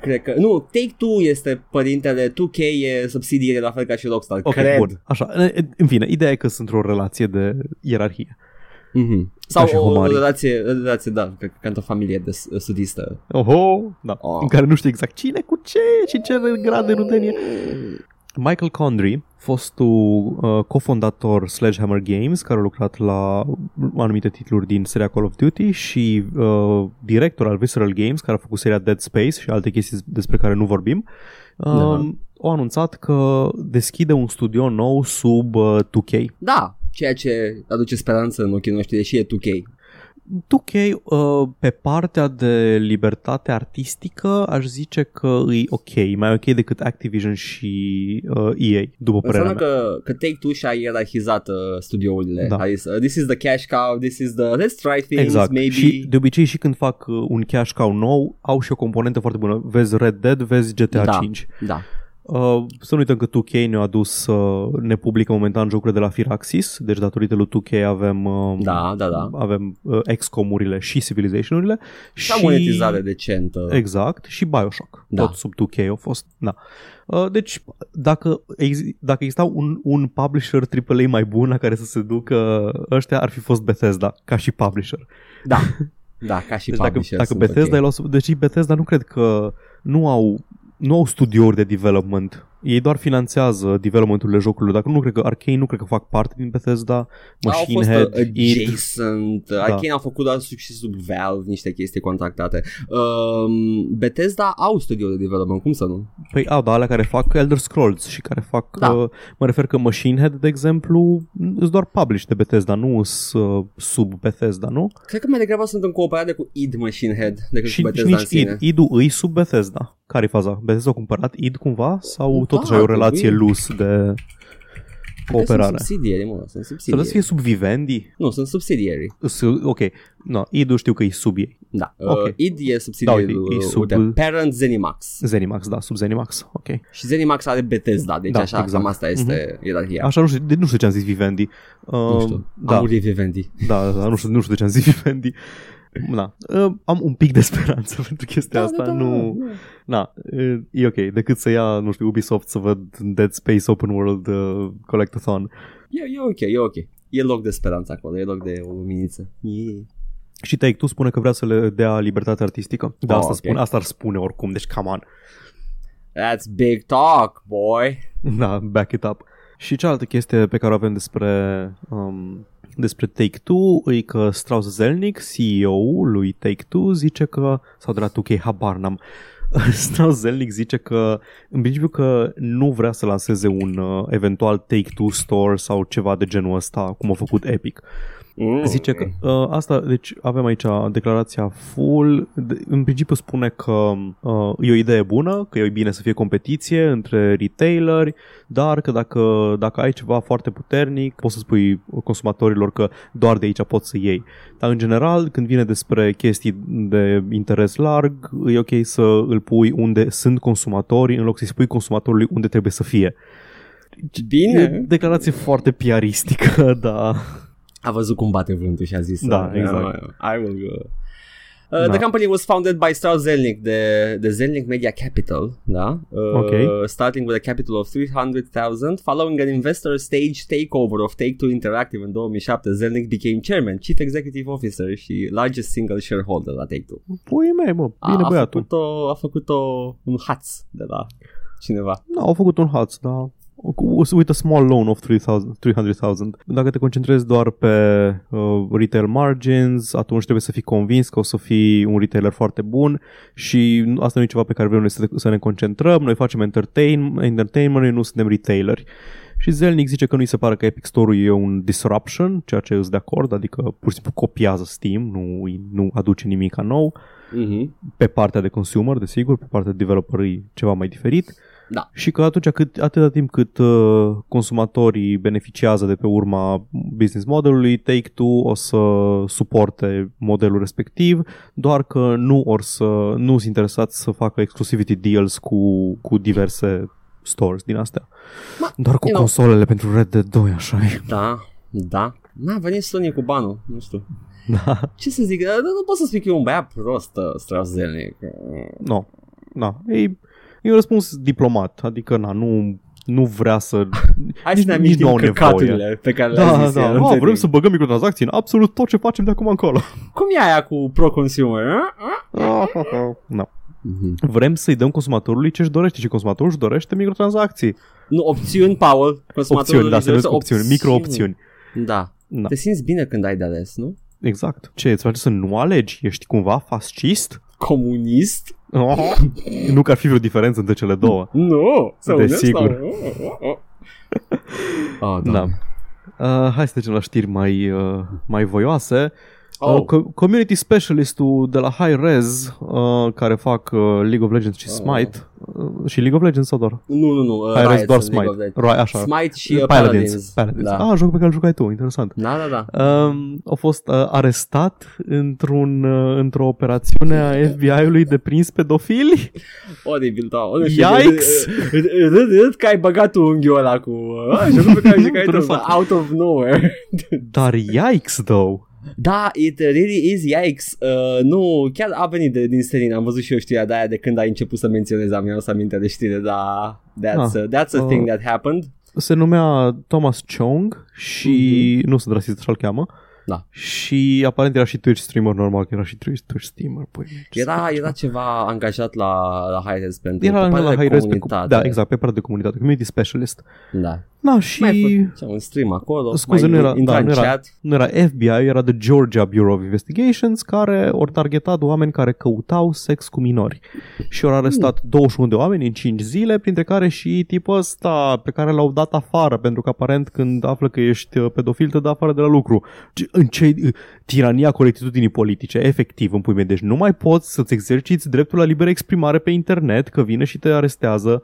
cred că, nu, Take-Two este părintele, 2K e subsidiere la fel ca și Rockstar, Ok, cred. bun. Așa, în fine, ideea e că sunt într-o relație de ierarhie. Mm-hmm. Sau și o, o Homari. relație, o relație, da, ca, ca într-o familie de s- sudistă. Oho, da. Oh. În care nu știu exact cine cu ce și ce grad de rudenie. Michael Condry, fostul uh, cofondator Sledgehammer Games, care a lucrat la anumite titluri din seria Call of Duty și uh, director al Visceral Games, care a făcut seria Dead Space și alte chestii despre care nu vorbim, uh, Da. au anunțat că deschide un studio nou sub uh, 2K. Da, ceea ce aduce speranță în ochii noștri, deși e 2K. 2K, uh, pe partea de libertate artistică, aș zice că e ok, mai ok decât Activision și uh, EA, după părerea Înseamnă mea. că, că Take-Two și-a ierarhizat uh, studiourile. Da. A zis, uh, this is the cash cow, this is the, let's try things, Exact. maybe. Și de obicei și când fac uh, un cash cow nou, au și o componentă foarte bună. Vezi Red Dead, vezi GTA Da. 5. Da. Uh, să nu uităm că 2K ne-a adus uh, ne publică momentan jocurile de la Firaxis, deci datorită lui 2K avem uh, Da, da, da. avem uh, XCOM-urile și Civilization-urile Și o monetizare decentă. Exact, și Bioshock, Da. tot sub 2K au fost. Da. Uh, deci, dacă, ex- dacă exista un, un publisher AAA mai bun la care să se ducă ăștia, ar fi fost Bethesda, ca și publisher. Da. Da, ca și Deci dacă, publisher dacă sunt Bethesda ok. okay. luat sub... Deci Bethesda nu cred că nu au, nu au studiouri de development. Ei doar finanțează developmenturile jocurilor. Dacă nu cred că Arcane nu cred că fac parte din Bethesda, Au fost Machine Head, uh, id, adjacent. Da. Arcane au făcut doar sub, și sub Valve niște chestii contractate. Um, Bethesda au studio de development, cum să nu? Păi au, da, alea care fac Elder Scrolls și care fac, Da. uh, mă refer că Machine Head, de exemplu, sunt doar publish de Bethesda, nu sunt uh, sub Bethesda, nu? Cred că mai degrabă sunt în cooperare cu id Machine Head decât Și, cu și Bethesda în nici sine. id, id-ul îi sub Bethesda. Care-i faza? Bethesda a cumpărat id cumva? Sau Da, totuși ai o trebuie. relație loose de... cooperare. Sunt subsidiari, mă, sunt Să subsidiari. să fie sub Vivendi? Nu, sunt subsidiari. Su- Ok, no, id știu că e sub ei. Da. Ok. Uh, id e subsidiari. Da, uite, e uh, sub- uite, Parent Zenimax. Zenimax, da, sub Zenimax, ok. Și Zenimax are Bethesda, deci Da, așa, exact. cam asta este ierarhia. Așa nu știu, de, nu știu ce am zis Vivendi. Uh, Nu știu, da, am murit Vivendi. da, da, nu știu, nu știu de ce am zis Vivendi. Da. Uh, am un pic de speranță pentru chestia asta, nu... Na, uh, e ok, decât să ia, nu știu, Ubisoft să văd Dead Space Open World uh, Collectathon. E, e ok, e ok. E loc de speranță acolo, e loc de o luminiță. Yeah. Și Take-Two spune că vrea să le dea libertate artistică. Da, Oh, asta, ok. spune, asta ar spune oricum, deci come on. That's big talk, boy. Da, back it up. Și cealaltă chestie pe care o avem despre, um, despre Take-Two e că Strauss Zelnick, CEO-ul lui Take-Two, zice că, sau de la 2K, habar n-am, Strauss Zelnick zice că, în principiu că nu vrea să lanseze un uh, eventual Take-Two store sau ceva de genul ăsta, cum a făcut Epic. Mm. Zice că uh, asta, deci avem aici declarația full, de, în principiu spune că uh, e o idee bună, că e bine să fie competiție între retaileri, dar că dacă, dacă ai ceva foarte puternic, poți să spui consumatorilor că doar de aici poți să iei. Dar în general, când vine despre chestii de interes larg, e ok să îl pui unde sunt consumatorii, în loc să-i spui consumatorului unde trebuie să fie. E Bine. o declarație foarte piaristică, da. A văzut cum bate vântul și a zis Da, uh, exact. I will go. Uh, Da. The company was founded by Strauss Zelnick, the, the Zelnick Media Capital, da? Uh, Ok. Starting with a capital of 300,000, following an investor stage takeover of Take-Two Interactive în 2007, Zelnick became chairman, chief executive officer și largest single shareholder la Take-Two. Pui mei, mă, bine a, a băiatul. făcut-o, a făcut-o un haț de la cineva. Da, au făcut un haț, dar cu- with a small loan of 3,000 300,000. Dacă te concentrezi doar pe uh, retail margins, atunci trebuie să fii convins că o să fii un retailer foarte bun și asta nu e ceva pe care vrem noi să, să ne concentrăm. Noi facem entertain, entertainment, noi nu suntem retaileri. Și Zelnick zice că nu-i se pare că Epic Store-ul e un disruption, ceea ce îți de acord, adică pur și simplu copiază Steam, nu, nu aduce nimic nou. Mm-hmm. Pe partea de consumer, desigur, pe partea de developer e ceva mai diferit. Da. Și că atunci cât, atâta timp cât uh, consumatorii beneficiază de pe urma business modelului, Take-Two o să suporte modelul respectiv, doar că nu or să nu sunt interesați să facă exclusivity deals cu, cu diverse stores din astea. Ma, Doar cu you know- consolele pentru Red Dead 2, așa e. Da, da. N-a venit Sony cu banul, nu știu. Da. Ce să zic, nu, nu pot să spun că e un băiat prost, uh, Strauss Zelnick. No. Da. E, e un răspuns diplomat, adică na, nu, nu vrea să... Hai Nici- să ne nici nu amintim au nevoie. căcaturile pe care le-a Da, zis da, el, da. între vrem timp. să băgăm microtransacții în absolut tot ce facem de acum încolo. Cum e aia cu pro-consumer? No. Mhm. Vrem să-i dăm consumatorului ce își dorește și consumatorul își dorește microtransacții. Nu, opțiuni, Paul. Consumatorul Opțiuni, da, își să vezi dorește opțiuni, micro-opțiuni. Da. Da, Te simți bine când ai de ales, nu? exact. Ce, îți face să nu alegi? Ești cumva fascist? Comunist? Oh, nu că ar fi vreo diferență între cele două. Nu! Să unesc Desigur. la- Oh, Da. Uh, hai să trecem la știri mai, uh, mai voioase. Oh. Uh, co- community specialistul de la High Res, uh, care fac uh, League of Legends și Oh. Smite, uh, și League of Legends sau doar? Nu, nu, nu. uh, High Res Riot doar sunt League Smite. of Legends. Right, așa. Smite și uh, Paladins. Paladins. Paladins. Da. Ah, jocul pe care îl jucai tu, interesant. da, da, da. Um, a fost uh, arestat într-un, uh, într-o operațiune a FBI-ului de prins pedofili. Oribil, da. Nu Yikes! Râd, râd, râd că ai băgat unghiul ăla cu uh, jocul pe care jucai tu, Interesant. out of nowhere. Dar yikes, though! Da, it really is yikes. Uh, nu, chiar a venit de, din serin. Am văzut și eu știrea de aia de când ai început să menționezi. Am eu să aminte de știre, dar that's, Ah. a, that's a Uh. thing that happened. Se numea Thomas Chong și nu sunt rasist, așa-l cheamă. Da. Și aparent era și Twitch streamer normal, că era și Twitch, Twitch streamer. Păi, ce Era, să era ceva angajat la, la Hi-Res pentru Era pe la, partea la de high res pe, comunitate. da, exact, pe partea de comunitate, community specialist. Da. Da, și Mai făcea un stream acolo. Scuze, mai nu era- intra da, în nu era- chat. nu era FBI, era The Georgia Bureau of Investigations, care ori targetat oameni care căutau sex cu minori. Și au arestat 21 de oameni în 5 zile, printre care și tipul ăsta pe care l-au dat afară, pentru că aparent când află că ești uh, pedofil, te dă afară de la lucru. Ce- În ce uh, tirania corectitudinii politice, efectiv, în pui mei. Deci nu mai poți să-ți exerciți dreptul la liberă exprimare pe internet, că vine și te arestează.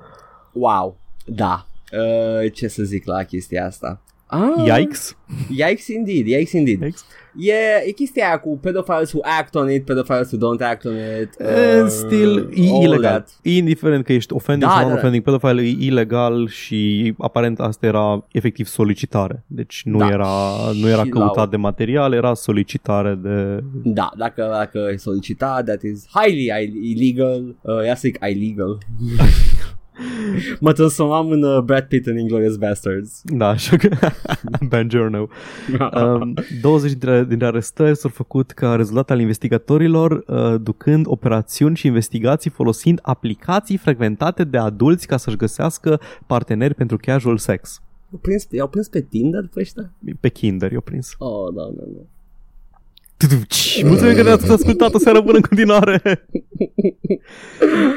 Wow. Da. Uh, ce să zic la chestia asta? Ah, Yikes. Yikes indeed, yikes indeed. Yikes. E, e chestia aia cu pedophiles who act on it, pedophiles who don't act on it. Uh, uh, Still, e all ilegal. that. Indiferent că ești offending Da, sau da, non-offending, pedophile e ilegal și aparent asta era efectiv solicitare. Deci nu Da. era, nu era Și căutat la- de material, era solicitare de... Da, dacă, dacă e solicitat, that is highly illegal. Uh, ia să zic illegal. mă transformam în uh, Brad Pitt în Inglourious Bastards. Da, așa că... Banjorno. Um, 20 dintre, dintre arestări s-au făcut ca rezultat al investigatorilor uh, ducând operațiuni și investigații folosind aplicații frecventate de adulți ca să-și găsească parteneri pentru casual sex. I-au prins, i-au prins pe Tinder pe ăștia? Pe Kinder i-au prins. Oh, da, da, da. Mulțumim că ne-ați ascultat o seară bună în continuare.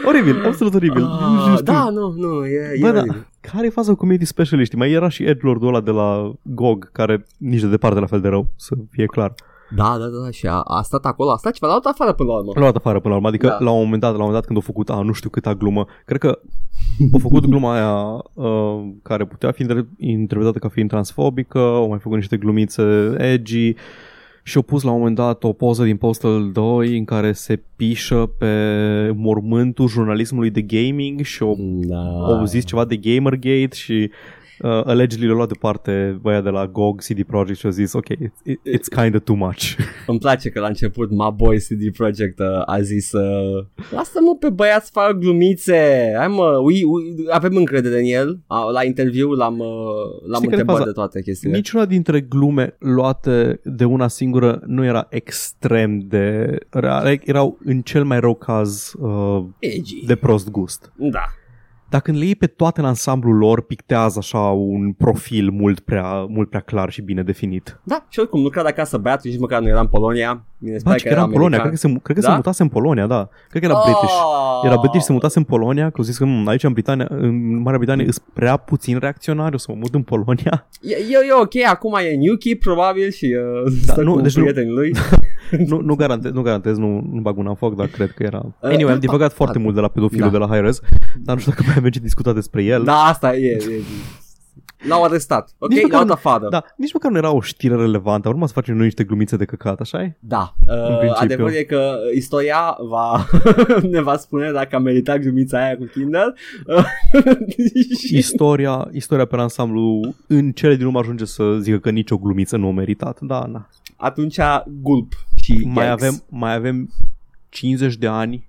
oribil, absolut oribil. Nu Ah, știu. da, nu, nu, e, e Bă, da, oribil. care e faza cu comedy specialiști? Mai era și Edlordul ăla de la GOG, care nici de departe la fel de rău, să fie clar. Da, da, da, și a, a stat acolo, a stat ceva, l-a luat afară până la urmă. L-a luat afară până la urmă, adică Da. la un moment dat, la un moment dat când au făcut, a, nu știu câta glumă, cred că au făcut gluma aia uh, care putea fi inter- interpretată ca fiind transfobică, au mai făcut niște glumițe edgy și au pus la un moment dat o poză din Postal 2 în care se pișă pe mormântul jurnalismului de gaming și au, Da. au zis ceva de Gamergate și uh, allegedly l-au luat departe băia de la GOG CD Projekt și au zis ok, it's, it's kind of too much. Îmi place că la început my boy CD Projekt uh, a zis uh, Lasă-mă pe băiat să fac glumițe Hai mă, we, we, avem încredere în el A, La interviu l-am, uh, l-am Știi care e întrebat faza? de toate chestiile Niciuna dintre glume luate de una singură nu era extrem de... Era, erau în cel mai rău caz uh, Edgy de prost gust. Da Dar când le iei pe toate în ansamblul lor, pictează așa un profil mult prea, mult prea clar și bine definit. Da, și oricum lucra de acasă băiatul Nici măcar nu era în Polonia Mine se Ba, pare că era în Polonia, cred că, se, cred că Da? se mutase în Polonia, da. Cred că era British. Era British, se mutase în Polonia, că au zis că "Mm, aici în, Britania, în Marea Britanie sunt prea puțin reacționari, o să mă mut în Polonia. E, e, e ok, acum e în UK probabil și uh, Da, stă nu, cu deci nu- prietenii lui nu, nu, garantez, nu garantez, nu, nu bag una în foc, dar cred că era... Uh, Anyway, am da, divagat da, foarte da. mult de la pedofilul Da. de la High Res, dar nu știu dacă mai avem ce discutat despre el. Da, asta e, e L-au arestat Ok, Nici l-au măcar dat afară Da, nici măcar nu era o știre relevantă, urma să facem noi niște glumițe de căcat, așa e? Da, În uh, principiu. adevărul e că istoria va ne va spune dacă a meritat glumița aia cu Kinder. Și- Istoria, istoria pe ansamblu în cele din urmă ajunge să zică că nicio glumiță nu a meritat. Da, na. Atunci gulp și Mai yikes. avem, mai avem 50 de ani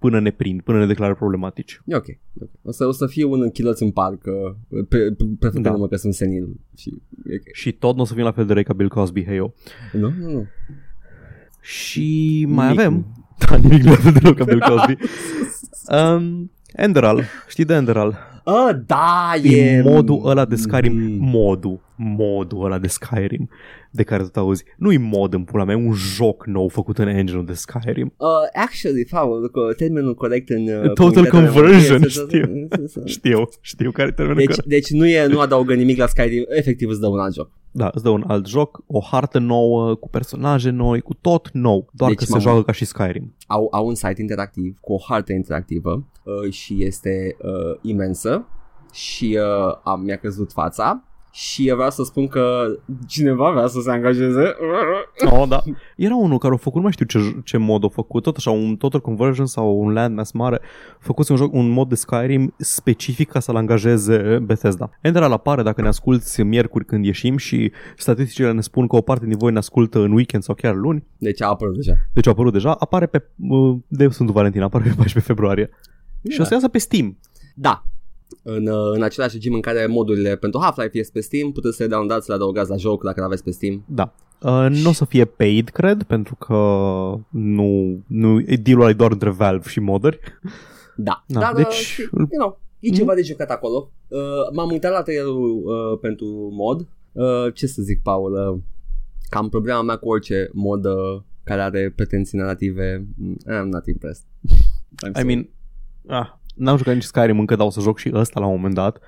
până ne prind, până ne declară problematici. E ok. ok. O să, o să fie un închiloț în parc uh, pe, pe, prefăcându-mă Da. că sunt senil. Și, e ok. Și tot nu o să fim la fel de răi ca Bill Cosby, hey yo. Nu, nu, nu. Și mai Nimic. avem... Da, nimic la fel de rău ca Bill Cosby. Um, Enderal, știi de Enderal? Ah, da, E e... modul ăla de Skyrim, Mm. modul, modul ăla de Skyrim de care tot auzi. Nu-i mod în pula mea, e un joc nou făcut în engine de Skyrim. Uh, actually, Paul, că termenul corect în... Uh, Total comunitatea conversion, este- știu. Știu, știu care termenul Deci, corect. deci nu, e, nu adaugă nimic la Skyrim, efectiv îți dă un alt joc. Da, îți dă un alt joc, o hartă nouă, cu personaje noi, cu tot nou, doar Deci că se m-am- joacă ca și Skyrim. Au, au un site interactiv cu o hartă interactivă uh, și este uh, imensă și uh, am, mi-a căzut fața și eu vreau să spun că cineva vrea să se angajeze. Oh, da. Era unul care a făcut, nu mai știu ce, ce mod a făcut, tot așa, un total conversion sau un landmass mare, a făcut un joc, un mod de Skyrim specific ca să-l angajeze Bethesda. Enderal apare dacă ne asculti miercuri când ieșim și statisticile ne spun că o parte din voi ne ascultă în weekend sau chiar luni, Deci a apărut deja. deci a apărut deja, apare pe, uh, de Sfântul Valentin, apare pe 14 februarie. Și o să iasă pe Steam. Da. În, uh, în același regim în care modurile pentru Half-Life este pe Steam, puteți să le downloadați, să le adăugați la joc dacă le aveți pe Steam. Da. Uh, nu o să fie paid, cred, pentru că nu, nu deal-ul ăla e doar între Valve și modări. Da. Da, Dar, deci- uh, you know, e ceva de jucat acolo. Uh, m-am uitat la trailerul uh, pentru mod. Uh, ce să zic, Paul? Uh, cam problema mea cu orice mod uh, care are pretenții narrative. mm, I'm not impressed. I'm I sorry. mean, ah, n-am jucat nici Skyrim încă, dar o să joc și ăsta la un moment dat.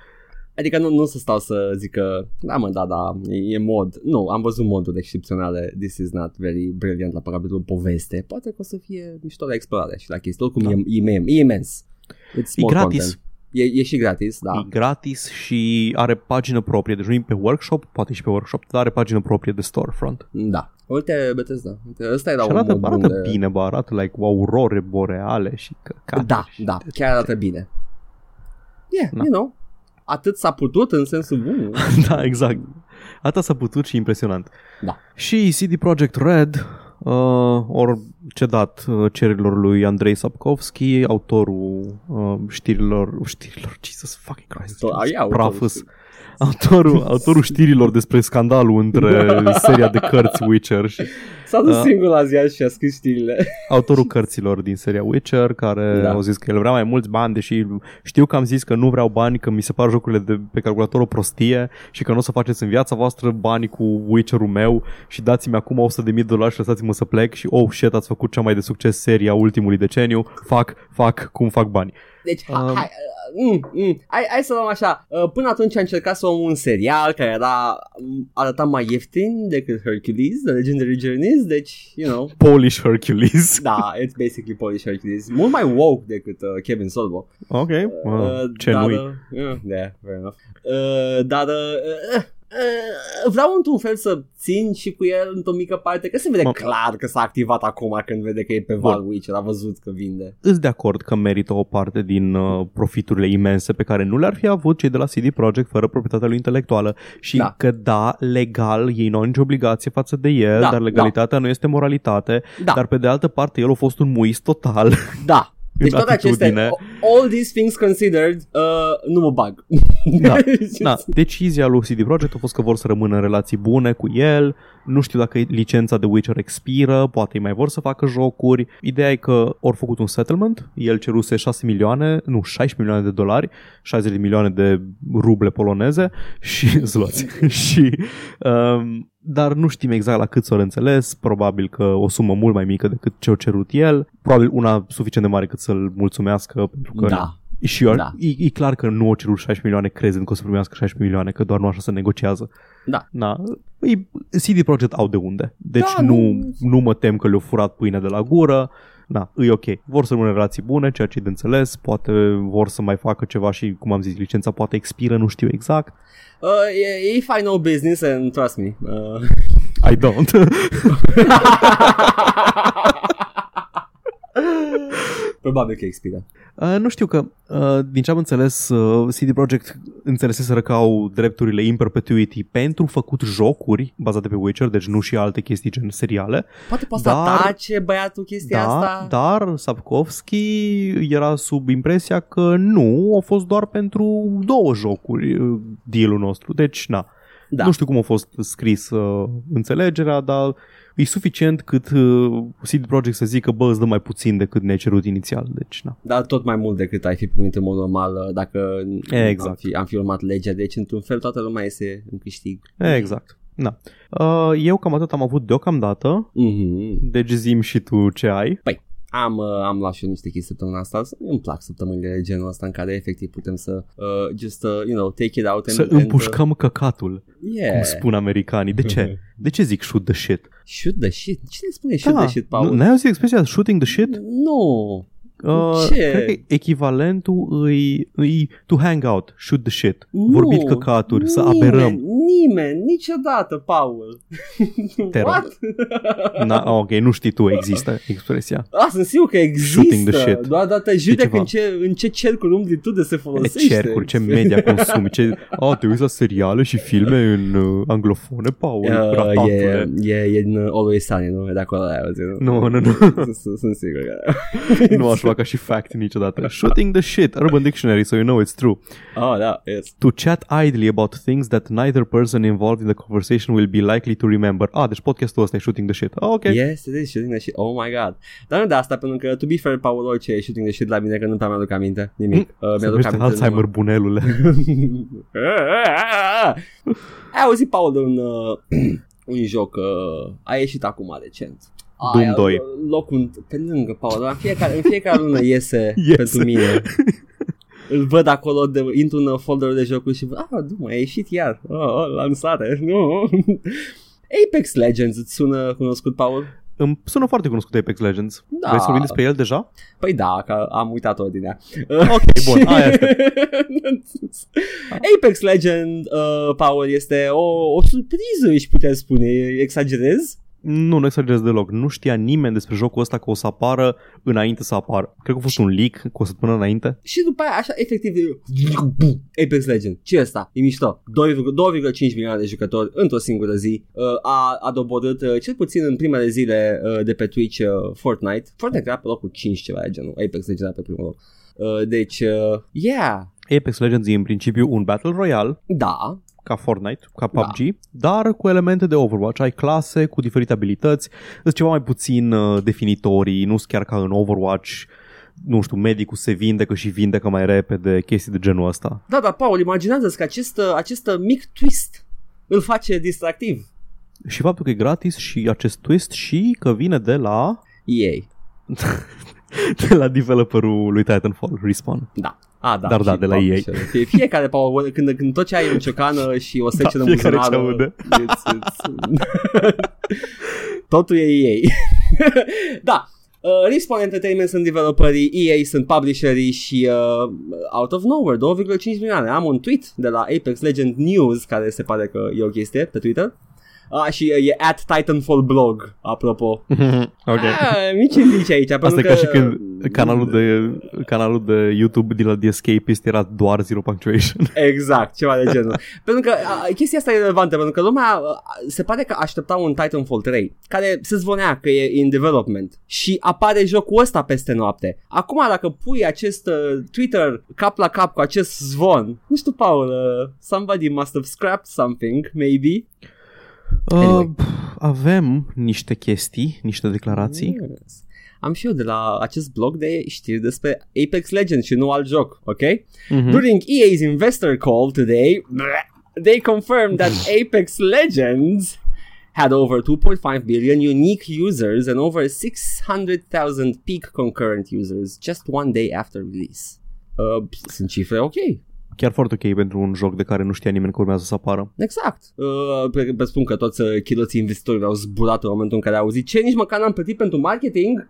Adică nu, nu să stau să zic că Da mă, da, da, e, e mod Nu, am văzut moduri excepționale This is not very brilliant la parametrul poveste Poate că o să fie mișto la explorare și la chestii Oricum Da. e, e, imens, e imens It's E more gratis. content. E, e și gratis, da. E gratis și are pagină proprie, deci nu e pe workshop, poate și pe workshop, dar are pagină proprie de storefront. Da. Uite Bethesda. Uite, ăsta era Și un arată, mod bun arată de... bine, bă, arată like aurore boreale și căcate. Da, și- da, chiar arată bine. Yeah, Da. you know. Atât s-a putut în sensul bun. da, exact. Atât s-a putut și impresionant. Da. Și CD Projekt Red uh, ori cedat uh, cererilor lui Andrei Sapkowski, autorul uh, știrilor, știrilor, Jesus fucking Christ, To- ai autorul prafăs. știrilor. Autorul, autorul știrilor despre scandalul între seria de cărți Witcher și S-a dus Da. singur la ziar și a scris știrile. autorul cărților din seria Witcher care Da. au zis că el vrea mai mulți bani deși știu că am zis că nu vreau bani că mi se par jocurile de pe calculator o prostie și că nu o să faceți în viața voastră bani cu Witcher-ul meu și dați-mi acum 100.000 de dolari și lăsați-mă să plec și oh shit ați făcut cea mai de succes seria ultimului deceniu fac, fac, cum fac bani Deci, Um. um, hai, mm, mm, hai, hai să luăm așa. Uh, Până atunci a încercat să luăm un serial care era um, arăta mai ieftin decât Hercules, The Legendary Journeys, deci, you know, Polish Hercules da, it's basically Polish Hercules. Mult mai woke decât uh, Kevin Sorbo. ok, uh, ce dar, nu uh, yeah, yeah, fair enough. Uh, dar uh, uh, uh, vreau într-un fel să țin și cu el într-o mică parte, că se vede Mă- clar că s-a activat acum când vede că e pe Val Witcher, a văzut că vinde. Îs de acord că merită o parte din uh, profiturile imense pe care nu le-ar fi avut cei de la CD Projekt fără proprietatea lui intelectuală și Da. că da, legal, ei nu au nicio obligație față de el, Da, dar legalitatea nu este moralitate, Da, dar pe de altă parte el a fost un muist total. da. Deci în toate acestea, atitudine. all these things considered, uh, nu mă bag. Da, da, decizia lui CD Projekt a fost că vor să rămână în relații bune cu el, nu știu dacă licența de Witcher expiră, poate îi mai vor să facă jocuri. Ideea e că au făcut un settlement, el ceruse 6 milioane, nu, 16 milioane de dolari, 60 de milioane de ruble poloneze și zloți. și um, dar nu știm exact la cât s-au înțeles, probabil că o sumă mult mai mică decât ce-a cerut el, probabil una suficient de mare cât să-l mulțumească, pentru că Da. și eu, Da. e, e clar că nu au cerut 16 milioane crezând că o să primească 16 milioane, că doar nu așa se negociază. Da. Na, e, CD Projekt au de unde. Deci Da, nu, nu- nu mă tem că le-au furat pâinea de la gură. Da, e ok. Vor să rămână în relații bune, ceea ce e de înțeles. Poate vor să mai facă ceva și, cum am zis, licența poate expiră, nu știu exact. Uh, e- if I know business and trust me. Uh, I don't. probabil că expiră. Uh, nu știu că, uh, din ce am înțeles, uh, CD Projekt înțeleseseră că au drepturile in perpetuity pentru făcut jocuri bazate pe Witcher, deci nu și alte chestii gen seriale. Poate poate Dar- să atace băiatul chestia Da, asta. dar Sapkowski era sub impresia că nu, a fost doar pentru două jocuri uh, deal-ul nostru. Deci, na, Da. nu știu cum a fost scris uh, înțelegerea, dar e suficient cât uh, CD Projekt să zică, bă, îți dă mai puțin decât ne-ai cerut inițial. Deci, na. Dar tot mai mult decât ai fi primit în mod normal uh, dacă Exact. am, fi, am fi urmat legea. Deci, într-un fel, toată lumea este în câștig. Exact. Na. Uh, eu cam atât am avut deocamdată, Mm-hmm. deci zim și tu ce ai. Am, uh, am luat și eu niște chestii săptămâna asta. Îmi plac săptămânile de genul ăsta în care efectiv putem să uh, just, uh, you know, take it out and, Să and, împușcăm căcatul, uh, yeah. cum spun americanii. De ce? De ce zic shoot the shit? Shoot the shit. Cine spune shoot Da, the shit, Paul? nu- N-ai auzit expresia shooting the shit? Nu. Uh, Ce? Cred că echivalentul îi, îi to hang out, shoot the shit. Nu, Vorbit căcaturi, să nimeni, aberăm. Nimeni, niciodată, Paul. Te rog. What? Na, ok, nu știi tu, există expresia. Ah, sunt sigur că există. Shooting the shit. Doar dată judec ceva. în ce, în ce cercuri umbli tu de se Ce folosește. cercuri, ce media consumi, ce... Oh, te uiți la seriale și filme în uh, anglofone, Paul, Uh, ratatule. e, e, e în Always Sunny, nu? E de acolo ai auzit, Nu, nu, nu. Sunt, sunt- sunt sigur că... nu aș lua ca și fact niciodată. Shooting the shit, Urban Dictionary, so you know it's true. Oh, da, yes. To chat idly about things that neither person involved in the conversation will be likely to remember. Ah, deci podcastul ăsta e shooting the shit. Ah, ok. Yes, it is shooting the shit. Oh my god. Dar nu de asta, pentru că, to be fair, Paul, orice e shooting the shit la mine, că nu prea mi-aduc aminte. Nimic. Uh, Se mi-aduc numește aminte Alzheimer, bunelule. Ai auzit, Paul, de un, uh, un joc, uh, a ieșit acum recent. Doom Aia, 2. Locul pe lângă, Paul, dar în fiecare, în fiecare lună iese, Iese. pentru mine. Îl văd acolo, de, intru în folderul de jocuri și văd, ah, Doom, a ieșit iar. Oh, oh, lansare, nu. Apex Legends, îți sună cunoscut, Paul? Îmi sună foarte cunoscut Apex Legends. Da. Vrei să vorbim despre el deja? Păi da, că am uitat ordinea. Ok, bun, aia este. Apex Legend, uh, Paul, este o, o surpriză, își putea spune. Exagerez? Nu, nu exagerez deloc. Nu știa nimeni despre jocul ăsta că o să apară înainte să apară. Cred că a fost un leak cu o săptămână înainte. Și după aia, așa, efectiv, Apex Legend. ce ăsta? E mișto. 2,5 milioane de jucători într-o singură zi. Uh, a, a doborât, uh, cel puțin în primele zile uh, de pe Twitch, uh, Fortnite. Fortnite era pe locul 5 ceva de genul. Apex Legend era pe primul loc. Uh, deci, uh, yeah, Apex Legends e în principiu un Battle Royale, da, ca Fortnite, ca PUBG, da. dar cu elemente de Overwatch. Ai clase cu diferite abilități, sunt ceva mai puțin uh, definitorii, nu sunt chiar ca în Overwatch, nu știu, medicul se vindecă și vindecă mai repede, chestii de genul ăsta. Da, dar Paul, imaginează-ți că acest, acest mic twist îl face distractiv. Și faptul că e gratis și acest twist și că vine de la EA. de la developerul lui Titanfall, Respawn. Da. A, da, Dar da, și de la EA. publisher. Fie, fiecare, Paul, când, când tot ce ai în ciocană și o secție Da, de fiecare ce buzunară, aude. it's, it's... totul e EA. da, Uh, Respawn Entertainment sunt developerii, EA sunt publisherii și uh, out of nowhere, 2,5 milioane. Am un tweet de la Apex Legend News, care se pare că e o chestie pe Twitter. Ah, și uh, e at Titanfall blog, apropo. ok. Ah, mici indici aici. Asta pentru e ca că, și când canalul de, canalul de YouTube de la The Escapist era doar zero punctuation. Exact, ceva de genul. pentru că a, chestia asta e relevantă, pentru că lumea a, se pare că aștepta un Titanfall 3, care se zvonea că e in development și apare jocul ăsta peste noapte. Acum, dacă pui acest uh, Twitter cap la cap cu acest zvon, nu știu, Paul, uh, somebody must have scrapped something, maybe. Anyway. Uh, avem niște chestii, niște declarații. Yes. Am și eu de la acest blog de știri despre Apex Legends și nu alt joc, ok? Mhm. During EA's investor call today, they confirmed that Apex Legends had over 2.5 billion unique users and over 600,000 peak concurrent users just one day after release. Uh, sunt cifre ok. Chiar foarte ok pentru un joc de care nu știa nimeni că urmează să apară. Exact. Uh, pre- presupun că toți uh, chiloții investitorilor au zburat în momentul în care au auzit ce nici măcar n-am plătit pentru marketing.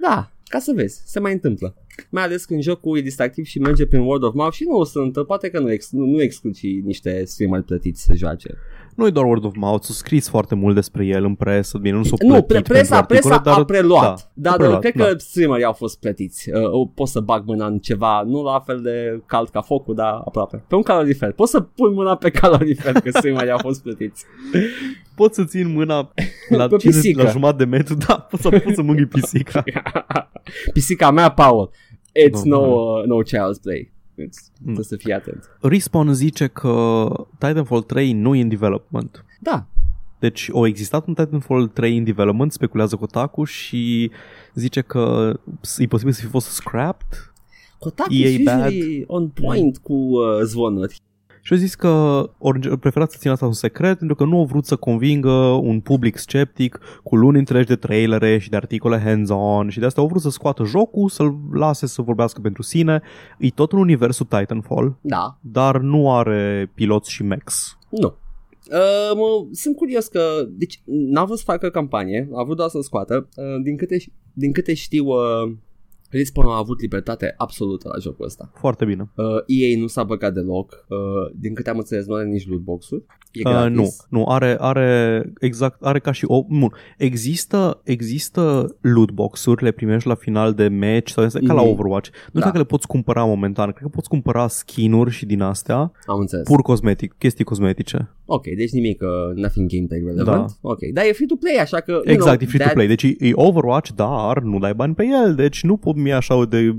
Da, ca să vezi, se mai întâmplă. Mai ales când jocul e distractiv și merge prin word of mouth și nu sunt, poate că nu, ex, nu, nu exclud și niște streameri plătiți să joace. Nu e doar word of mouth, s-a scris foarte mult despre el în presă, bine, nu s-a Nu, plătit pre- pentru presa, articole, presa dar, a preluat, da, dar a preluat, cred da. că streamerii au fost plătiți. Uh, pot să bag mâna în ceva, nu la fel de cald ca focul, dar aproape. Pe un calorifer. Pot să pun mâna pe calorifer că streamerii au fost plătiți. Pot să țin mâna la, Pe 50, pisică. la jumătate de metru, da, pot să, pot să mângâi pisica. Pisica mea, Paul. It's no, Normal. uh, no child's play. It's, trebuie să fii atent. Respawn zice că Titanfall 3 nu e în development. Da, Deci au existat un Titanfall 3 în development, speculează Kotaku și zice că e posibil să fi fost scrapped Kotaku EA is bad. usually on point cu uh, zvonuri. Și au zis că au preferat să țină asta un secret pentru că nu au vrut să convingă un public sceptic cu luni întregi de trailere și de articole hands-on și de asta au vrut să scoată jocul, să-l lase să vorbească pentru sine. E tot în universul Titanfall, Da, dar nu are piloți și mechs. nu. Uh, mă, sunt curios că, deci n-a vrut să facă campanie, a vrut doar să scoată. Uh, din, câte, din câte știu, uh, Respawn a avut libertate absolută la jocul ăsta. Foarte bine. Uh, EA nu s-a băgat deloc, uh, din câte am înțeles nu are nici lootbox-uri. E Uh, gratis. nu, nu, are, are exact, are ca și o, nu, există, există loot box-uri, le primești la final de match sau este ca la Mhm. Overwatch. Nu știu Da. dacă le poți cumpăra momentan, cred că poți cumpăra skin-uri și din astea, Am înțeles. pur cosmetic, chestii cosmetice. Ok, deci nimic, uh, nothing gameplay relevant. Da. Ok, dar e free-to-play, așa că... you Exact, know, e free to that- play. Deci e, e Overwatch, dar nu dai bani pe el, deci nu pot mi așa de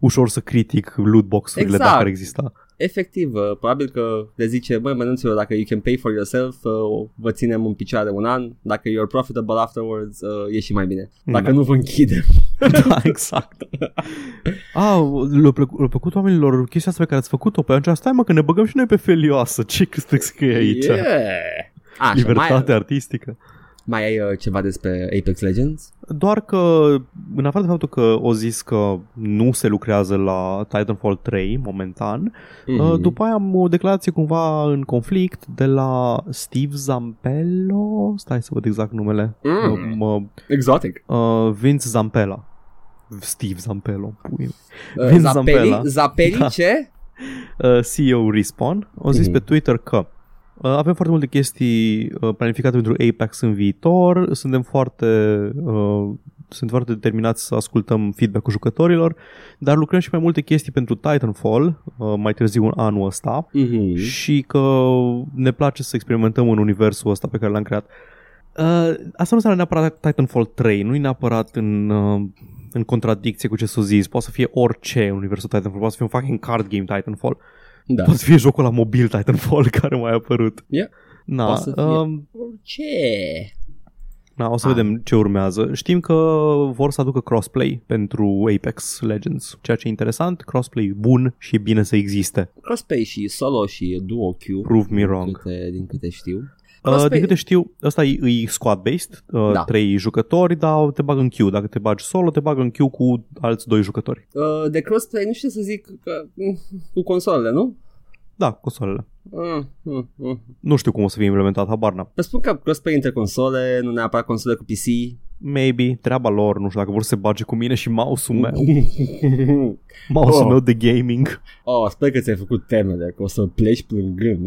ușor să critic loot box-urile Exact. dacă ar exista. Efectiv, uh, probabil că le zice, băi, mănânților, dacă you can pay for yourself, uh, vă ținem în picioare un an, dacă you're profitable afterwards, uh, e și mai bine. Dacă Da. nu vă închidem. da, exact. Ah, le-a, plăcut, le-a plăcut oamenilor chestia asta pe care ați făcut-o pe atunci. Stai mă că ne băgăm și noi pe felioasă. Ce cât scrie aici? Yeah. Așa, Libertate mai, artistică. Mai ai uh, ceva despre Apex Legends? Doar că, în afară de faptul că o zis că nu se lucrează la Titanfall 3 momentan, mm-hmm. după aia am o declarație cumva în conflict de la Steve Zampello, stai să văd exact numele, Mm. Uh, Exotic. uh, Vince Zampella. Steve Zampello. Pui. Uh, Vince Zapeli, Zampella. Zapeli Da. ce? uh, CEO Respawn, au zis Mhm. pe Twitter că uh, avem foarte multe chestii uh, planificate pentru Apex în viitor, suntem foarte, uh, sunt foarte determinați să ascultăm feedback-ul jucătorilor, dar lucrăm și mai multe chestii pentru Titanfall, uh, mai târziu în anul ăsta, Mm-hmm. și că ne place să experimentăm în universul ăsta pe care l-am creat. Uh, asta nu înseamnă neapărat Titanfall 3, nu e neapărat în, uh, în contradicție cu ce s-a zis. Poate să fie orice în universul Titanfall, poate să fie un fucking card game Titanfall, Da. poate să fie jocul la mobil Titanfall care mai a apărut. Yeah. Na, Poate să fie. um, Ce? na, o să Ah. vedem ce urmează. Știm că vor să aducă crossplay pentru Apex Legends, ceea ce e interesant, crossplay bun și e bine să existe. Crossplay și solo și duo queue. Prove me Din wrong. câte, din câte știu. Uh, Crossplay- din câte știu, ăsta e, e squad-based, uh, Da. trei jucători, dar te bag în queue. Dacă te bagi solo, te bag în queue cu alți doi jucători. Uh, de crossplay nu știu ce să zic că, mm, cu consolele, nu? Da, consolele. Mm, mm, mm. Nu știu cum o să fie implementat, habar n-am. Vă spun că crossplay între console, nu neapărat console cu PC. Maybe, treaba lor, nu știu dacă vor să se bage cu mine și mouse-ul meu, mouse-ul Oh. meu de gaming. oh, sper că ți-ai făcut temele, că o să pleci plângând.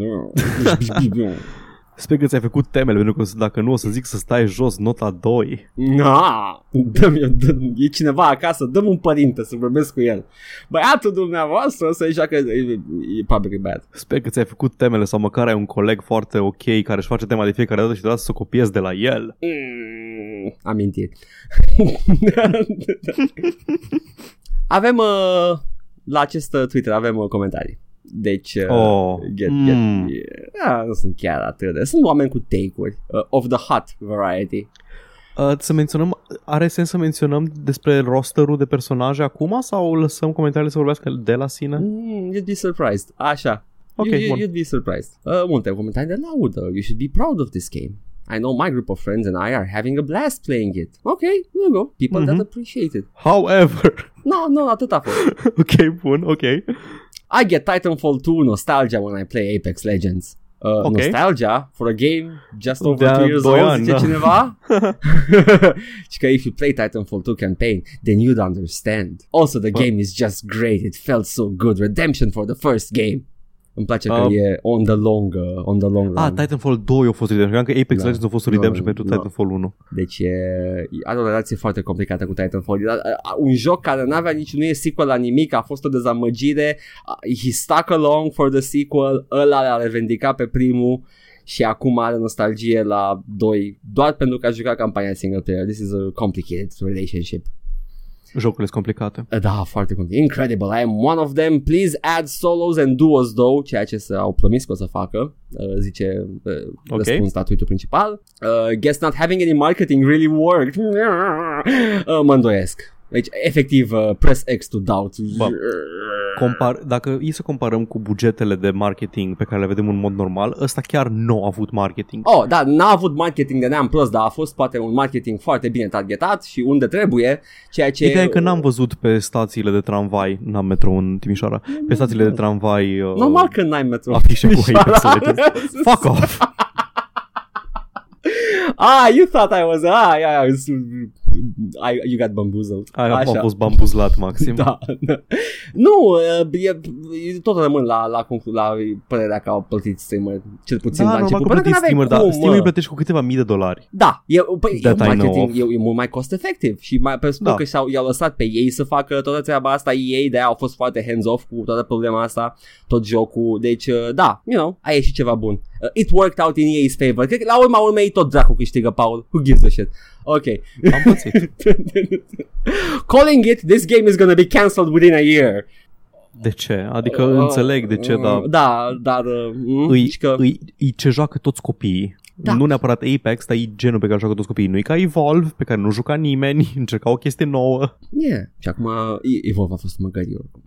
nu? Sper că ți-ai făcut temele, pentru că dacă nu o să zic să stai jos nota 2. Na, dă-mi, dă e cineva acasă, dă-mi un părinte să vorbesc cu el. Băiatul dumneavoastră să-i joacă, e, e probably bad. Sper că ți-ai făcut temele sau măcar ai un coleg foarte ok care își face tema de fiecare dată și deodată să o copiezi de la el. Mm, amintiri. avem uh, la acest uh, Twitter avem uh, comentarii. Deci, uh, Oh, get, mm. get, yeah, nu sunt chiar atât de... Sunt oameni cu take-uri uh, of the hot variety. Uh, să menționăm, are sens să menționăm despre rosterul de personaje acum sau lăsăm comentariile să vorbească de la sine? Mm, you'd be surprised. Așa. Ok, you, bun. you'd be surprised. Uh, multe comentarii de laudă. You should be proud of this game. I know my group of friends and I are having a blast playing it. Okay, there you go. People that Mhm. appreciate it. However, No, no, atât a fost. ok, bun, ok. I get Titanfall 2 nostalgia when I play Apex Legends. Uh, Ok. Nostalgia for a game just over De-a 2 years old, ani, zice da. cineva? și că if you play Titanfall 2 campaign, then you'd understand. Also, the game is just great. It felt so good. Redemption for the first game. Îmi place că Um, e on the long, uh, on the long run. Ah, Titanfall 2 a fost Redemption. Credeam că Apex Da. Legends a fost Nu, Redemption pentru nu. Titanfall 1. Deci e, are o relație foarte complicată cu Titanfall. E, Un joc care n-avea nici, nu e sequel la nimic, a fost o dezamăgire. He stuck along for the sequel, ăla l-a revendicat pe primul și acum are nostalgie la 2 doar pentru că a jucat campania single player. This is a complicated relationship. Jocurile sunt complicate. Da, foarte complicat. Incredible. I am one of them. Please add solos and duos though, ceea ce s-au promis că o să facă, uh, zice uh, Ok. răspuns la tweet principal. Uh, guess not having any marketing really worked. Uh, mă îndoiesc. Deci, efectiv, uh, press X to doubt. Bă. Compar, dacă e să comparăm cu bugetele de marketing pe care le vedem în mod normal, ăsta chiar nu a avut marketing. Oh, da, n-a avut marketing de neam prost, dar a fost poate un marketing foarte bine targetat și unde trebuie, ceea ce... Ideea e că n-am văzut pe stațiile de tramvai, n-am metro în Timișoara, pe stațiile de tramvai uh, Normal că n-ai metro. afișe cu Apex Legends. Fuck off! ah, you thought I was... Ah, yeah, I was, I, you got bamboozled. Aia a fost bambuzlat maxim. Da, da. Nu, e, e, tot rămân la, la, conclu- la părerea că au plătit streamer, cel puțin Da, la normal început. că Pentru plătești că Steamer, n-aveai dar cum, Steamer mă. plătești cu câteva mii de dolari. Da, e, păi, e, That I know marketing, of. e, e mult mai cost efectiv și mai pe Da. că și-au, i-au lăsat pe ei să facă toată treaba asta, ei de au fost foarte hands-off cu toată problema asta, tot jocul, deci uh, da, you know, a ieșit ceva bun. Uh, it worked out in EA's favor. Cred că la urma urmei tot dracu câștigă, Paul. Who gives a shit? Ok. Am pățit. Calling it, this game is gonna be cancelled within a year. De ce? Adică înțeleg de ce, dar Da, dar... uh, mm, îi, zici că... îi, îi ce joacă toți copiii. Da. Nu neapărat Apex, dar e genul pe care joacă toți copiii. Nu e ca Evolve, pe care nu juca nimeni, încerca o chestie nouă. Yeah. Și acum e- Evolve a fost măgărie oricum.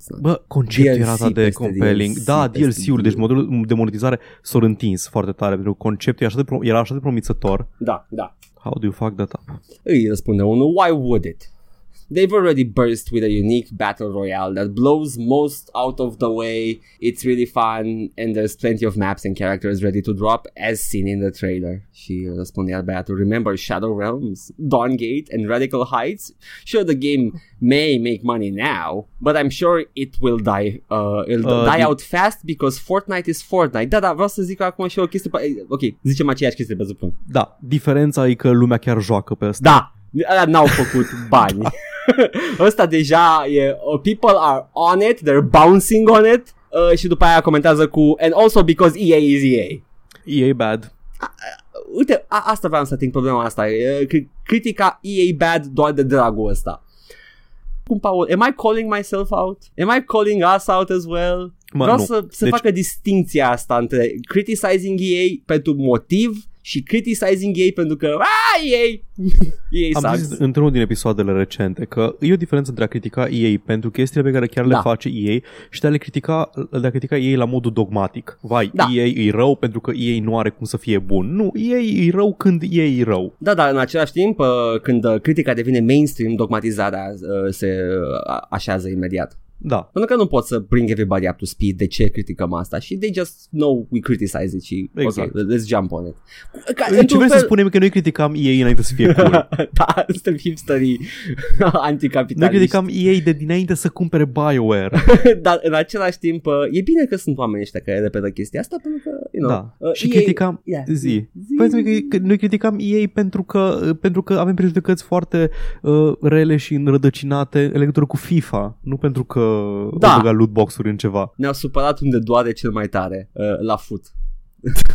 It's not. Bă, conceptul DLC era atât de peste compelling. DLC da, peste DLC-uri, deci modelul de monetizare s-a întins foarte tare, pentru că conceptul era așa de, pro- era așa de promițător. Da, da. How do you fuck that up? Îi răspunde unul, why would it? They've already burst with a unique battle royale that blows most out of the way. It's really fun and there's plenty of maps and characters ready to drop as seen in the trailer. Și răspunde iar băiatul, remember Shadow Realms, Dawngate and Radical Heights? Sure the game may make money now, but I'm sure it will die, uh, it'll Uh, die the- out fast because Fortnite is Fortnite. Da, da, vreau să zic acum și o chestie, pe- ok, zicem aceeași chestie pe presupun. Da, diferența e că lumea chiar joacă pe asta. Da, ăla n-au făcut bani. Ăsta deja e, uh, people are on it, they're bouncing on it uh, și după aia comentează cu and also because EA is EA. EA bad. Uite, a, asta vreau să ating problema asta. E, cri- critica EA bad doar de dragul ăsta. Cum, Paul, am I calling myself out? Am I calling us out as well? Mă, Vreau nu. să se Deci- facă distinția asta între criticizing EA pentru motiv și criticizing EA pentru că ah, EA, EA Am sucks. zis într-unul din episoadele recente că e o diferență între a critica EA pentru chestiile pe care chiar le Da. face EA și de a le critica, de a critica EA la modul dogmatic. Vai, Da. EA e rău pentru că EA nu are cum să fie bun. Nu, EA e rău când EA e rău. Da, dar în același timp, uh, când uh, critica devine mainstream, dogmatizarea uh, se uh, așează imediat. Da, Pentru că nu pot să bring everybody up to speed de ce criticăm asta și they just know we criticize it și Exact. ok, let's jump on it. Ca, ce într-un vrei să fel- spunem e că noi criticam EA înainte să fie cool. da, suntem hipsterii Noi anticapitaliști. criticam EA de dinainte să cumpere BioWare. Dar în același timp, uh, e bine că sunt oameni ăștia care repetă chestia asta pentru că, you know, Da. uh, și EA criticam Yeah. zi. Zi. Pentru că, că noi criticam EA pentru că, pentru că avem prejudecăți foarte uh, rele și înrădăcinate în legătură cu FIFA, nu pentru că Da. au băgat lootbox-uri în ceva. ne-au supărat unde doare cel mai tare, uh, la fut.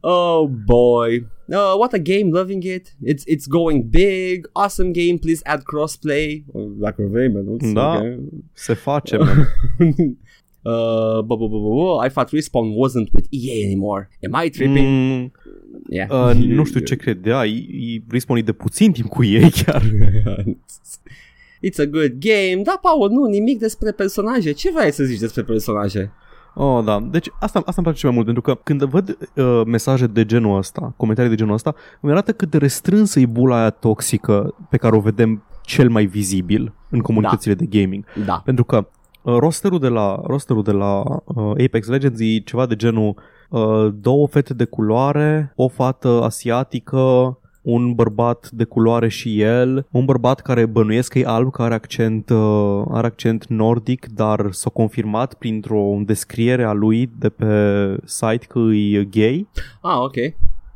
oh boy. Uh, what a game, loving it. It's it's going big. Awesome game. Please add crossplay. Uh, Dacă vrei, man. Da. Okay. Se face, man. uh, bu- bu- bu- bu- bu- I thought Respawn wasn't with EA anymore. Am I tripping? Mm, Yeah. uh, nu știu ce credea, e, e respawn de puțin timp cu ei chiar. It's a good game. Da, Paul, nu, nimic despre personaje. Ce vrei să zici despre personaje? Oh, da. Deci asta, asta îmi place cel mai mult, pentru că când văd uh, mesaje de genul ăsta, comentarii de genul ăsta, îmi arată cât de restrânsă e bula aia toxică pe care o vedem cel mai vizibil în comunitățile de gaming. Da. Pentru că uh, rosterul de la, rosterul de la uh, Apex Legends e ceva de genul uh, două fete de culoare, o fată asiatică, un bărbat de culoare și el, un bărbat care bănuiesc că e alb, care are accent, uh, are accent nordic, dar s-a confirmat printr-o descriere a lui de pe site că e gay Ah, ok.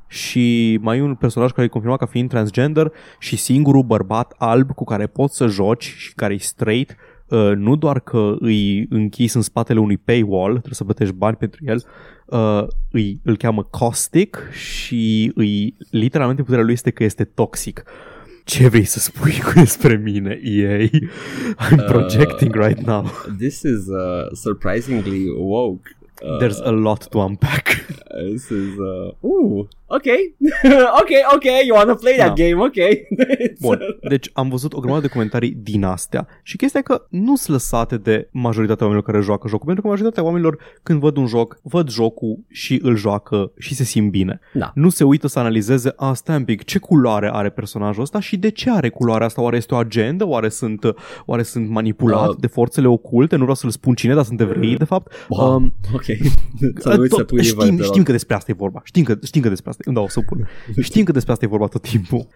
și mai e un personaj care e confirmat ca fiind transgender și singurul bărbat alb cu care poți să joci și care e straight Uh, nu doar că îi închis în spatele unui paywall, trebuie să plătești bani pentru el, uh, îi, îl cheamă Caustic și îi, literalmente puterea lui este că este toxic. Ce vrei să spui cu despre mine, EA? I'm projecting right now. This is uh, surprisingly woke. Uh, There's a lot to unpack. This is uh, ooh, okay, okay, okay. You wanna play that Da. game? Okay. It's, Bun, deci am văzut o grămadă de comentarii din astea și chestia e că nu sunt lăsate de majoritatea oamenilor care joacă jocul, pentru că majoritatea oamenilor când văd un joc, văd jocul și îl joacă și se simt bine. Da. Nu se uită să analizeze, a, stai un pic, ce culoare are personajul ăsta și de ce are culoarea asta? Oare este o agendă? Oare sunt, oare sunt manipulat Uh. de forțele oculte? Nu vreau să-l spun cine, dar sunt evrei, de fapt. Wow. Um, ok. să nu uiți să tot, pui știm, liver, te știm rog. că despre asta e vorba. Știm că, știm că despre asta e. Da, o să o pun. Știm că despre asta e vorba tot timpul.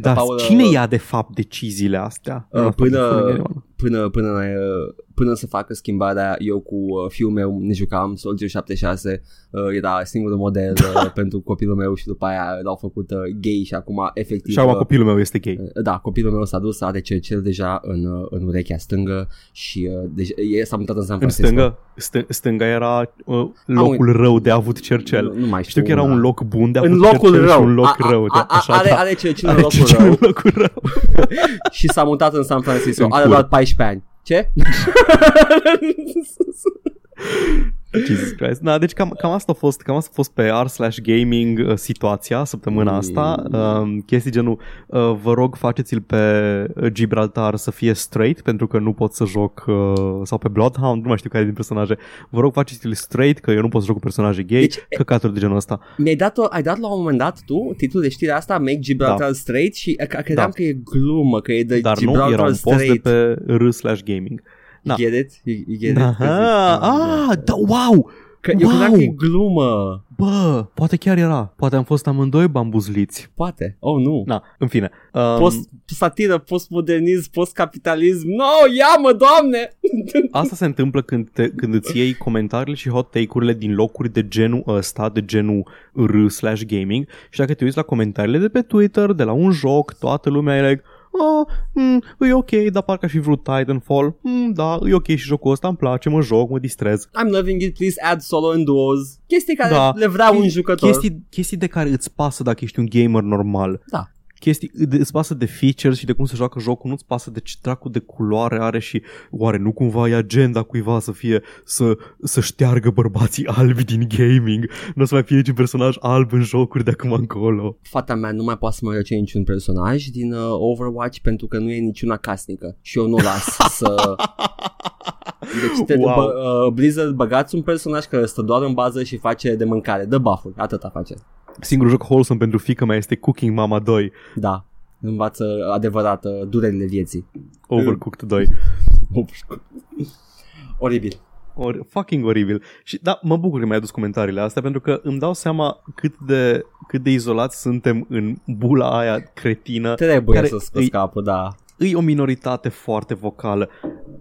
Dar Paul, cine uh, ia de fapt deciziile astea? Uh, Nu asta până- spune Ioana. până, până, uh, până să facă schimbarea, eu cu uh, fiul meu ne jucam Soldier 76, uh, era singurul model uh, pentru copilul meu și după aia l-au făcut uh, gay și acum efectiv... Și acum uh, copilul meu este gay. Uh, Da, copilul meu s-a dus, are cercel deja în, uh, în urechea stângă și uh, deja, e, s-a mutat în San În Francisco. stânga, stâng, stânga era uh, locul rău de avut cercel. Nu, nu mai știu. Știu că era una. un loc bun de în avut locul cercel rău. și un loc a, a, rău. de, a, a, așa, are, da. are cercel în Are locul cercel rău în locul rău. și s-a mutat în San Francisco. În Are cur. doar 14 ani. Ce? Jesus Christ. Da, deci cam, cam asta a fost, cam asta a fost pe r slash gaming uh, situația săptămâna asta. Uh, chestii genul, uh, vă rog faceți-l pe Gibraltar să fie straight pentru că nu pot să joc uh, sau pe Bloodhound, nu mai știu care din personaje. Vă rog faceți-l straight că eu nu pot să joc cu personaje gay, deci, căcaturi de genul ăsta. Mi-ai dat, ai dat la un moment dat tu titlul de știre asta Make Gibraltar da. straight și credeam da. că e glumă, că e de Dar Gibraltar nu, era un straight. post de pe r slash gaming. Da. You get it? You, you get it? Aha, ah, da, wow! Că eu wow. credeam că e glumă. Bă, poate chiar era. Poate am fost amândoi bambuzliți. Poate. Oh, nu. Na, în fine. Um... Post satiră, postmodernism, postcapitalism. No, ia-mă, doamne! Asta se întâmplă când, te, când îți iei comentariile și hot take-urile din locuri de genul ăsta, de genul r slash gaming și dacă te uiți la comentariile de pe Twitter, de la un joc, toată lumea e like, oh, mm, e ok, dar parcă aș fi vrut Titanfall, mm, da, e ok și jocul ăsta îmi place, mă joc, mă distrez. I'm loving it, please add solo and duos. Chestii care da. le vrea un jucător. Chestii, chestii de care îți pasă dacă ești un gamer normal. Da chestii, îți pasă de features și de cum se joacă jocul, nu-ți pasă de ce dracu de culoare are și oare nu cumva e agenda cuiva să fie să, să șteargă bărbații albi din gaming, nu o să mai fie niciun personaj alb în jocuri de acum încolo. Fata mea nu mai poate să mă joace niciun personaj din uh, Overwatch pentru că nu e niciuna casnică și eu nu las să... Deci te, wow. bă, uh, Blizzard băgați un personaj care stă doar în bază și face de mâncare, de buff atâta face. Singurul joc wholesome pentru fica mea este Cooking Mama 2. Da, învață adevărat uh, durerile vieții. Overcooked 2. Oribil. Or, fucking oribil. Și da, mă bucur că mi-ai adus comentariile astea pentru că îmi dau seama cât de, cât de izolați suntem în bula aia cretină. Trebuie care să scoți capul, da e o minoritate foarte vocală.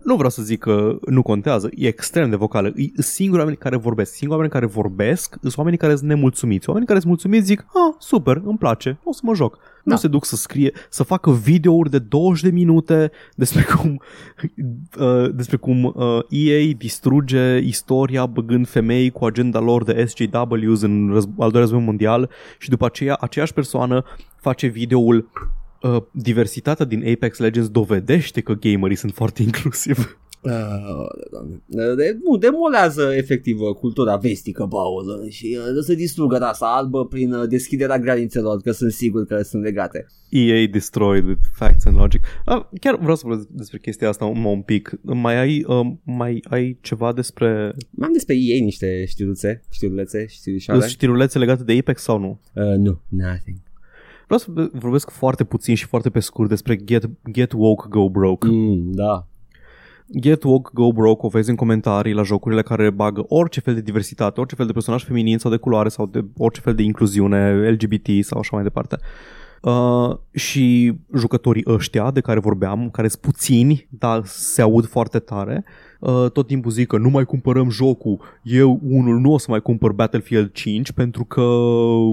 Nu vreau să zic că nu contează, e extrem de vocală. E singuri oameni care vorbesc. Singuri oameni care vorbesc sunt oamenii care sunt nemulțumiți. Oamenii care sunt mulțumiți zic, ah, super, îmi place, o să mă joc. Da. Nu se duc să scrie, să facă videouri de 20 de minute despre cum, uh, despre cum uh, EA distruge istoria băgând femei cu agenda lor de SJWs în răz- al doilea război mondial și după aceea aceeași persoană face videoul uh, diversitatea din Apex Legends dovedește că gamerii sunt foarte inclusivi. Uh, de, nu, demolează efectiv uh, cultura vestică, Paul, și uh, să distrugă rasa albă prin uh, deschiderea granițelor, că sunt sigur că sunt legate. EA destroyed with facts and logic. Uh, chiar vreau să vorbesc despre chestia asta un, un pic. Mai ai, uh, mai ai ceva despre... Mai am despre EA niște știruțe, știrulețe, știrușoare. Știrulețe legate de Apex sau nu? Uh, nu, nothing. Vreau să vorbesc foarte puțin și foarte pe scurt despre Get, Get Woke, Go Broke. Mm, da. Get Woke, Go Broke o vezi în comentarii la jocurile care bagă orice fel de diversitate, orice fel de personaj feminin sau de culoare sau de orice fel de incluziune LGBT sau așa mai departe. Uh, și jucătorii ăștia de care vorbeam, care sunt puțini, dar se aud foarte tare, uh, tot timpul zic că nu mai cumpărăm jocul, eu unul nu o să mai cumpăr Battlefield 5 pentru că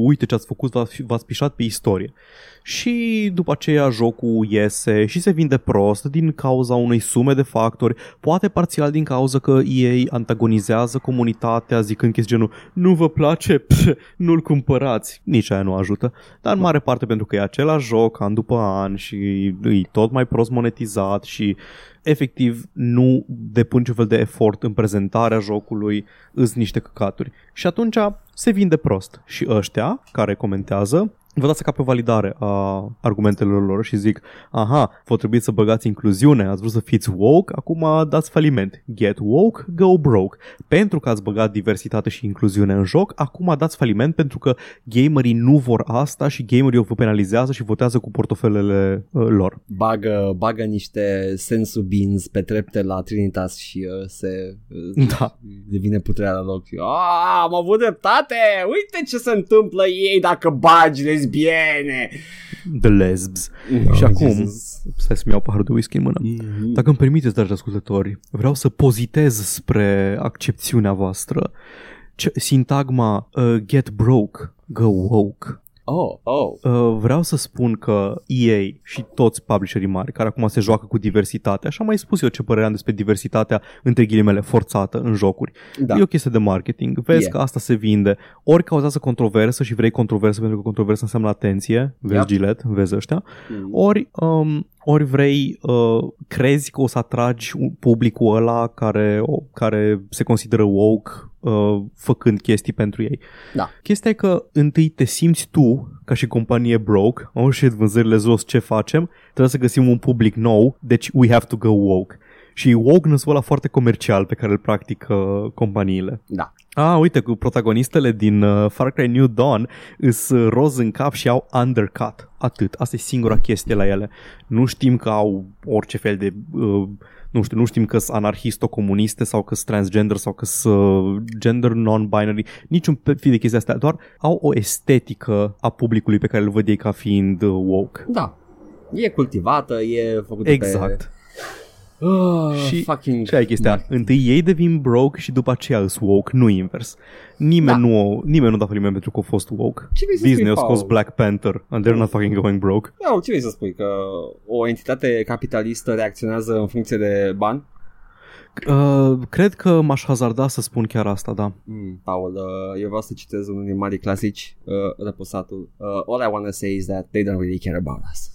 uite ce ați făcut, v-ați, v-ați pișat pe istorie. Și după aceea jocul iese și se vinde prost din cauza unei sume de factori, poate parțial din cauza că ei antagonizează comunitatea zicând chestii genul nu vă place, Pff, nu-l cumpărați, nici aia nu ajută, dar în mare parte pentru că e același joc an după an și e tot mai prost monetizat și efectiv nu depun niciun fel de efort în prezentarea jocului, îs niște căcaturi. Și atunci se vinde prost. Și ăștia care comentează vă dați ca pe validare a argumentelor lor și zic, aha, vă trebuie să băgați incluziune, ați vrut să fiți woke, acum dați faliment. Get woke, go broke. Pentru că ați băgat diversitate și incluziune în joc, acum dați faliment pentru că gamerii nu vor asta și gamerii vă penalizează și votează cu portofelele uh, lor. Bagă, bagă niște sensu beans pe trepte la Trinitas și uh, se uh, da. devine puterea la loc. Ah, am avut dreptate! Uite ce se întâmplă ei dacă bagi lesbiene. The lesbs. No, și acum, Jesus. stai să-mi iau paharul de whisky în mână. Mm-hmm. Dacă îmi permiteți, dragi ascultători, vreau să pozitez spre accepțiunea voastră. Ce, sintagma uh, get broke, go woke. Oh, oh. Uh, vreau să spun că EA și toți publisherii mari care acum se joacă cu diversitate, așa mai spus eu ce părere am despre diversitatea între ghilimele forțată în jocuri. Da. E o chestie de marketing. Vezi yeah. că asta se vinde. Ori cauzează controversă și vrei controversă pentru că controversă înseamnă atenție. Vezi yep. Gillette, vezi ăștia. Mm. Ori um, ori vrei, uh, crezi că o să atragi publicul ăla care, care se consideră woke uh, făcând chestii pentru ei. Da. Chestia e că întâi te simți tu ca și companie broke, oh shit, vânzările jos, ce facem? Trebuie să găsim un public nou, deci we have to go woke. Și woke nu ăla foarte comercial pe care îl practică companiile. Da. Ah, uite, cu protagonistele din uh, Far Cry New Dawn îs uh, roz în cap și au undercut. Atât. Asta e singura chestie la ele. Nu știm că au orice fel de... Uh, nu știu, nu știm că sunt anarhisto-comuniste sau că sunt transgender sau că sunt uh, gender non-binary, niciun fel de chestii astea, doar au o estetică a publicului pe care îl văd ei ca fiind uh, woke. Da. E cultivată, e făcută Exact. pe... Oh, Și- fucking... Și ai chestia, întâi ei devin broke și după aceea îs woke, nu invers. Nimeni, Da. nu, nimeni nu da faliment pentru că a fost woke. Ce vrei să Disney spui, a scos Paul? Black Panther and they're not fucking going broke. Da, ce vrei să spui? Că o entitate capitalistă reacționează în funcție de bani? Uh, cred că m-aș hazarda să spun chiar asta, da. Mm, Paul, uh, eu vreau să citez unul din mari clasici, uh, răposatul. Uh, all I want to say is that they don't really care about us.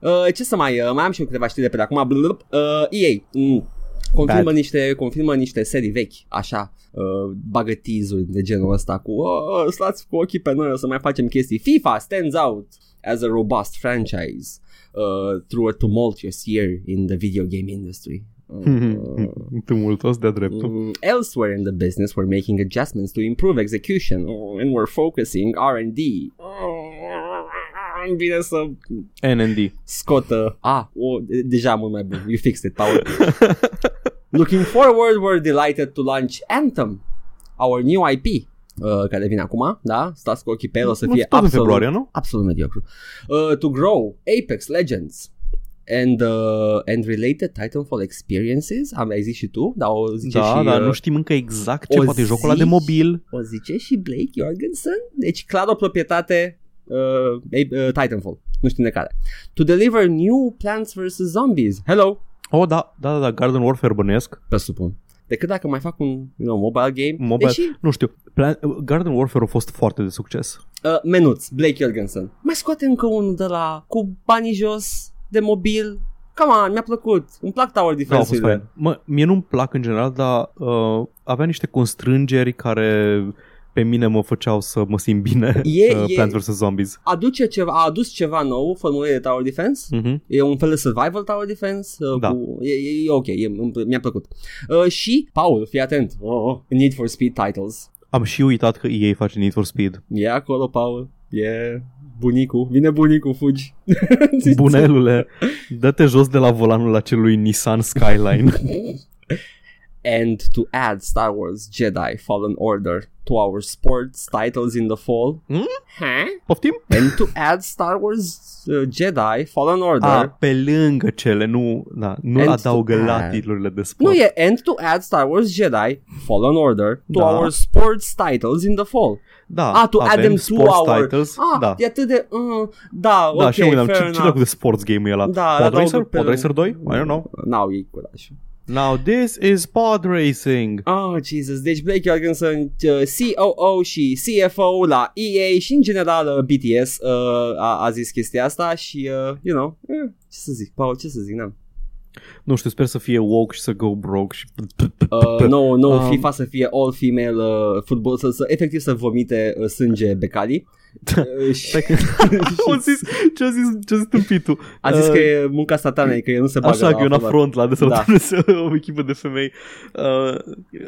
Uh, ce să mai, uh, mai am și eu câteva știri de pe de acum. Blub, uh, EA, mm, confirmă Bad. niște, confirmă niște serii vechi, așa, uh, bagă tease-uri de genul ăsta cu oh, stați cu ochii pe noi o să mai facem chestii. FIFA stands out as a robust franchise uh, through a tumultuous year in the video game industry. Uh, Tumultos de-a dreptul. Mm, elsewhere in the business, we're making adjustments to improve execution oh, and we're focusing R&D. Oh, Bine să NND. scotă... Ah, oh, de- deja mult mai bun. You fixed it, Paul. Looking forward, we're delighted to launch Anthem, our new IP, uh, care vine acum, da? Stați cu ochii pe el, o să Nu, fie tot în absolut, februarie, nu? absolut mediocru. Uh, to grow Apex Legends and uh, and related Titanfall experiences. Am ai zis și tu, dar o zice Da, și dar uh, nu știm încă exact ce o poate jocul ăla de zici? mobil. o zice și Blake Jorgensen. Deci clar o proprietate uh, uh, Titanfall. Nu știu de care. To deliver new Plants vs. Zombies. Hello. Oh, da, da, da, da, Garden Warfare bănuiesc. Presupun. Decât dacă mai fac un you know, mobile game. Mobile, Deși, nu știu. Plan- Garden Warfare a fost foarte de succes. uh, menuț, Blake Jorgensen. Mai scoate încă unul de la cu banii jos, de mobil. Come on, mi-a plăcut. Îmi plac tower Da, a fost defense-urile. fain. Mă, mie nu-mi plac în general, dar uh, avea niște constrângeri care pe mine mă făceau să mă simt bine E- uh, e- Plants vs. Zombies. Aduce ceva, a adus ceva nou formulele de tower defense. Mhm. E un fel de survival tower defense uh, Da. cu, e, e, e ok, e, îmi- mi-a plăcut uh, Și, Paul, fii atent oh, Need for Speed titles Am și uitat că EA face Need for Speed. E acolo, Paul E bunicul, vine bunicul, fugi Bunelule, dă-te jos de la volanul acelui Nissan Skyline. And to add Star Wars Jedi Fallen Order To our sports titles in the fall Hmm? huh? Poftim? And to add Star Wars uh, Jedi Fallen Order A, pe lângă cele, nu, da, nu And adaugă to la add. titlurile de sport. Nu e and to add Star Wars Jedi Fallen Order To Da. our sports titles in the fall Da, Ah, to add avem them to sports our... titles. Ah, da. e atât de... Uh, da, Da, ok, și eu mă fair ce, ce enough. dracu de sports game e ăla? Da, Pod adaugă Racer? pe- Pod Racer 2? I don't know. N-au ei curaj. Now this is pod racing. Oh, Jesus. Deci Blake Jorgensen, uh, COO și CFO la EA și în general uh, BTS uh, a, a zis chestia asta și, uh, you know, eh, ce să zic, Paul, ce să zic, n-am. Nu știu, sper să fie woke și să go broke și... Uh, no, no, Um, FIFA să fie all female uh, football, să, să efectiv să vomite uh, sânge becali. Uh, și, Stai că... Am zis, ce a zis, ce a zis tâmpitul? a zis Uh, că e munca satanei, că el nu se bagă Așa la că e un aflat. afront la de Da. să o echipă de femei. Uh,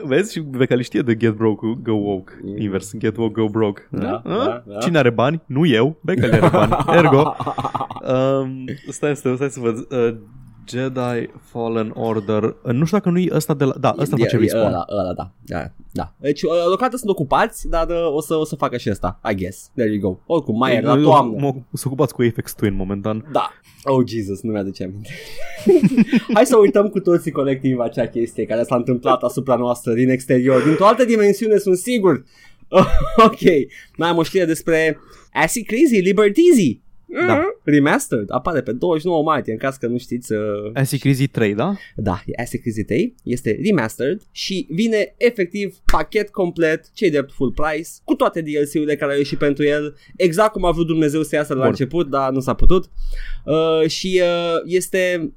vezi? Și Becali știe de get broke, go woke. Mm. Invers, get woke, go broke. Da, Uh? da, da. Cine are bani? Nu eu. Becali are bani. Ergo. Um, stai, stai, stai să văd. Uh, Jedi Fallen Order. Uh, nu știu dacă nu e ăsta de la... Da, ăsta E- face e respawn. Ăla, ăla, da. da. da. Deci, uh, deocamdată sunt ocupați, dar uh, o să, o să facă și asta, I guess. There you go. Oricum, mai e la Eu- toamnă. Mă, să ocupați cu Apex Twin momentan. Da. Oh, Jesus, nu mi-aduce aminte. Hai să uităm cu toții colectiv acea chestie care s-a întâmplat asupra noastră din exterior. Dintr-o altă dimensiune, sunt sigur. ok. Mai am o știre despre Acid Crazy Libertizy. Da. Remastered. Apare pe 29 martie, în caz că nu știți... Uh... Acid Crazy 3, da? Da, e Acid Crazy 3, este remastered și vine efectiv pachet complet, cei drept full price, cu toate DLC-urile care au ieșit pentru el, exact cum a vrut Dumnezeu să iasă la Bun. început, dar nu s-a putut. Uh, și uh, este,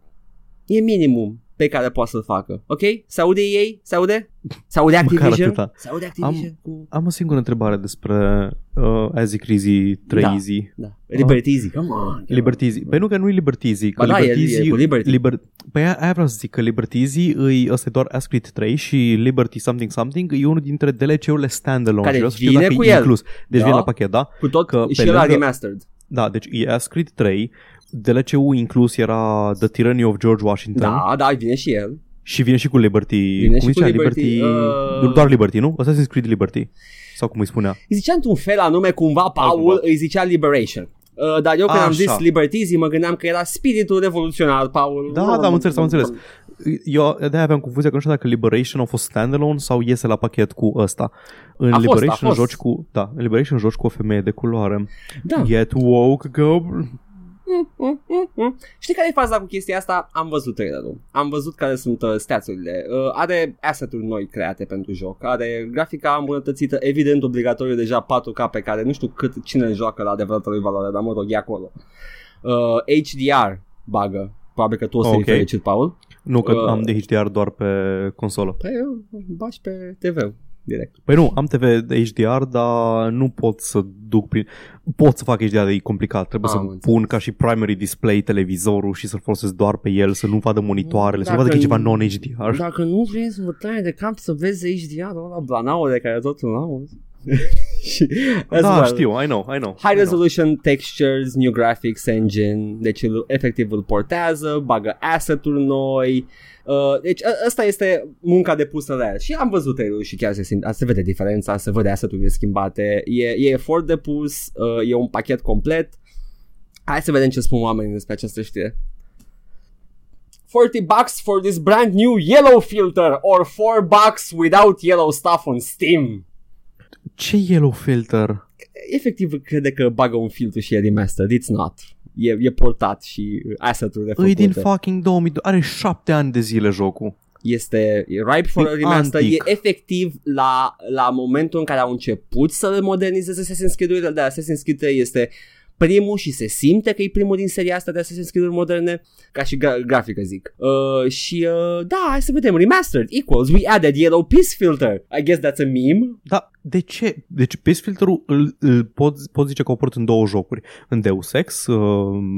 e minimum pe care poate să-l facă. Ok? Se aude ei? Se aude? Se aude Activision? atâta. Se aude Activision? Cu... Am o singură întrebare despre uh, Easy Crazy 3 Da. Easy. Da. Liberty Easy. Come on. Liberty Easy. Păi nu că nu e Liberty Easy, că Ba da, Liberty e- e Easy... cu Liberty. Liber... Păi aia, aia vreau să zic, că Liberty Easy îi, ăsta e doar Ascrit 3 și Liberty something something e unul dintre DLC-urile standalone. Care și vreau să știu vine dacă cu e el. inclus. Deci Da. vine la pachet, da? Cu tot Că și pe ăla lângă- remastered. Da, deci e Ascrit 3, DLC-ul inclus era The Tyranny of George Washington Da, da, vine și el. și vine și cu Liberty. Vine cum și cu zicea? Liberty, uh, Doar Liberty, nu? Assassin's Creed Liberty. Sau cum îi spunea. Îi zicea într-un fel anume cumva Paul Altcumva. îi zicea Liberation. Uh, dar eu când am Așa. zis Liberty Easy mă gândeam că era spiritul revoluționar, Paul. Da, da, am înțeles, am înțeles. Eu de-aia aveam confuzia că nu știu dacă Liberation a fost standalone sau iese la pachet cu ăsta. În A fost, Liberation a fost. joci cu, da, în Liberation joci cu o femeie de culoare. Da. Get woke, go. Mm, mm, mm, mm. Știi care e faza cu chestia asta? Am văzut trailerul. Am văzut care sunt uh, stats-urile. Uh, are asset-uri noi create pentru joc. Are grafica îmbunătățită, evident obligatoriu deja 4K pe care nu știu cât cine joacă la adevărată lui valoare, dar mă rog, e acolo. Uh, HDR bagă. Probabil că tu o să Ok. okay. fericit, Paul. Nu, că Uh. am de HDR doar pe consolă. Păi eu bași pe TV direct. Păi nu, am TV de HDR, dar nu pot să duc prin... Pot să fac HDR, dar e complicat. Trebuie Am să înțeles. pun ca și primary display televizorul și să-l folosesc doar pe el, să nu vadă monitoarele, să nu Dacă vadă că e ceva nu- non-HDR. Dacă nu vrei să vă taie de cap să vezi HDR-ul ăla Blanaul de care tot nu auzi. Și as Da, well. știu, I know, I know. High I know. resolution textures, new graphics engine, deci îl, efectiv îl portează, bagă asset-uri noi. Uh, deci a- asta este munca depusă la el. Și am văzut trailerul și chiar se, simte, se vede diferența, se vede asset-urile schimbate. E, e efort depus, uh, e un pachet complet. Hai să vedem ce spun oamenii despre această știre. 40 bucks for this brand new yellow filter or 4 bucks without yellow stuff on Steam. Ce yellow filter? efectiv crede că bagă un filtru și e remastered. It's not. E, e portat și asset-uri Îi refăcute. din fucking 2000, are șapte ani de zile jocul. este e ripe for E a remaster. antic. E efectiv la, la momentul în care au început să le modernizeze Assassin's Creed-urile, dar Assassin's Creed 3 este primul și se simte că e primul din seria asta de Assassin's Creed-uri moderne, ca și gra- grafică zic. Uh, și uh, da, hai să vedem, remastered equals, we added yellow piece filter. I guess that's a meme. Dar de ce? Deci Pace Filterul îl, îl pot, pot zice că au apărut în două jocuri. În Deus Ex, uh,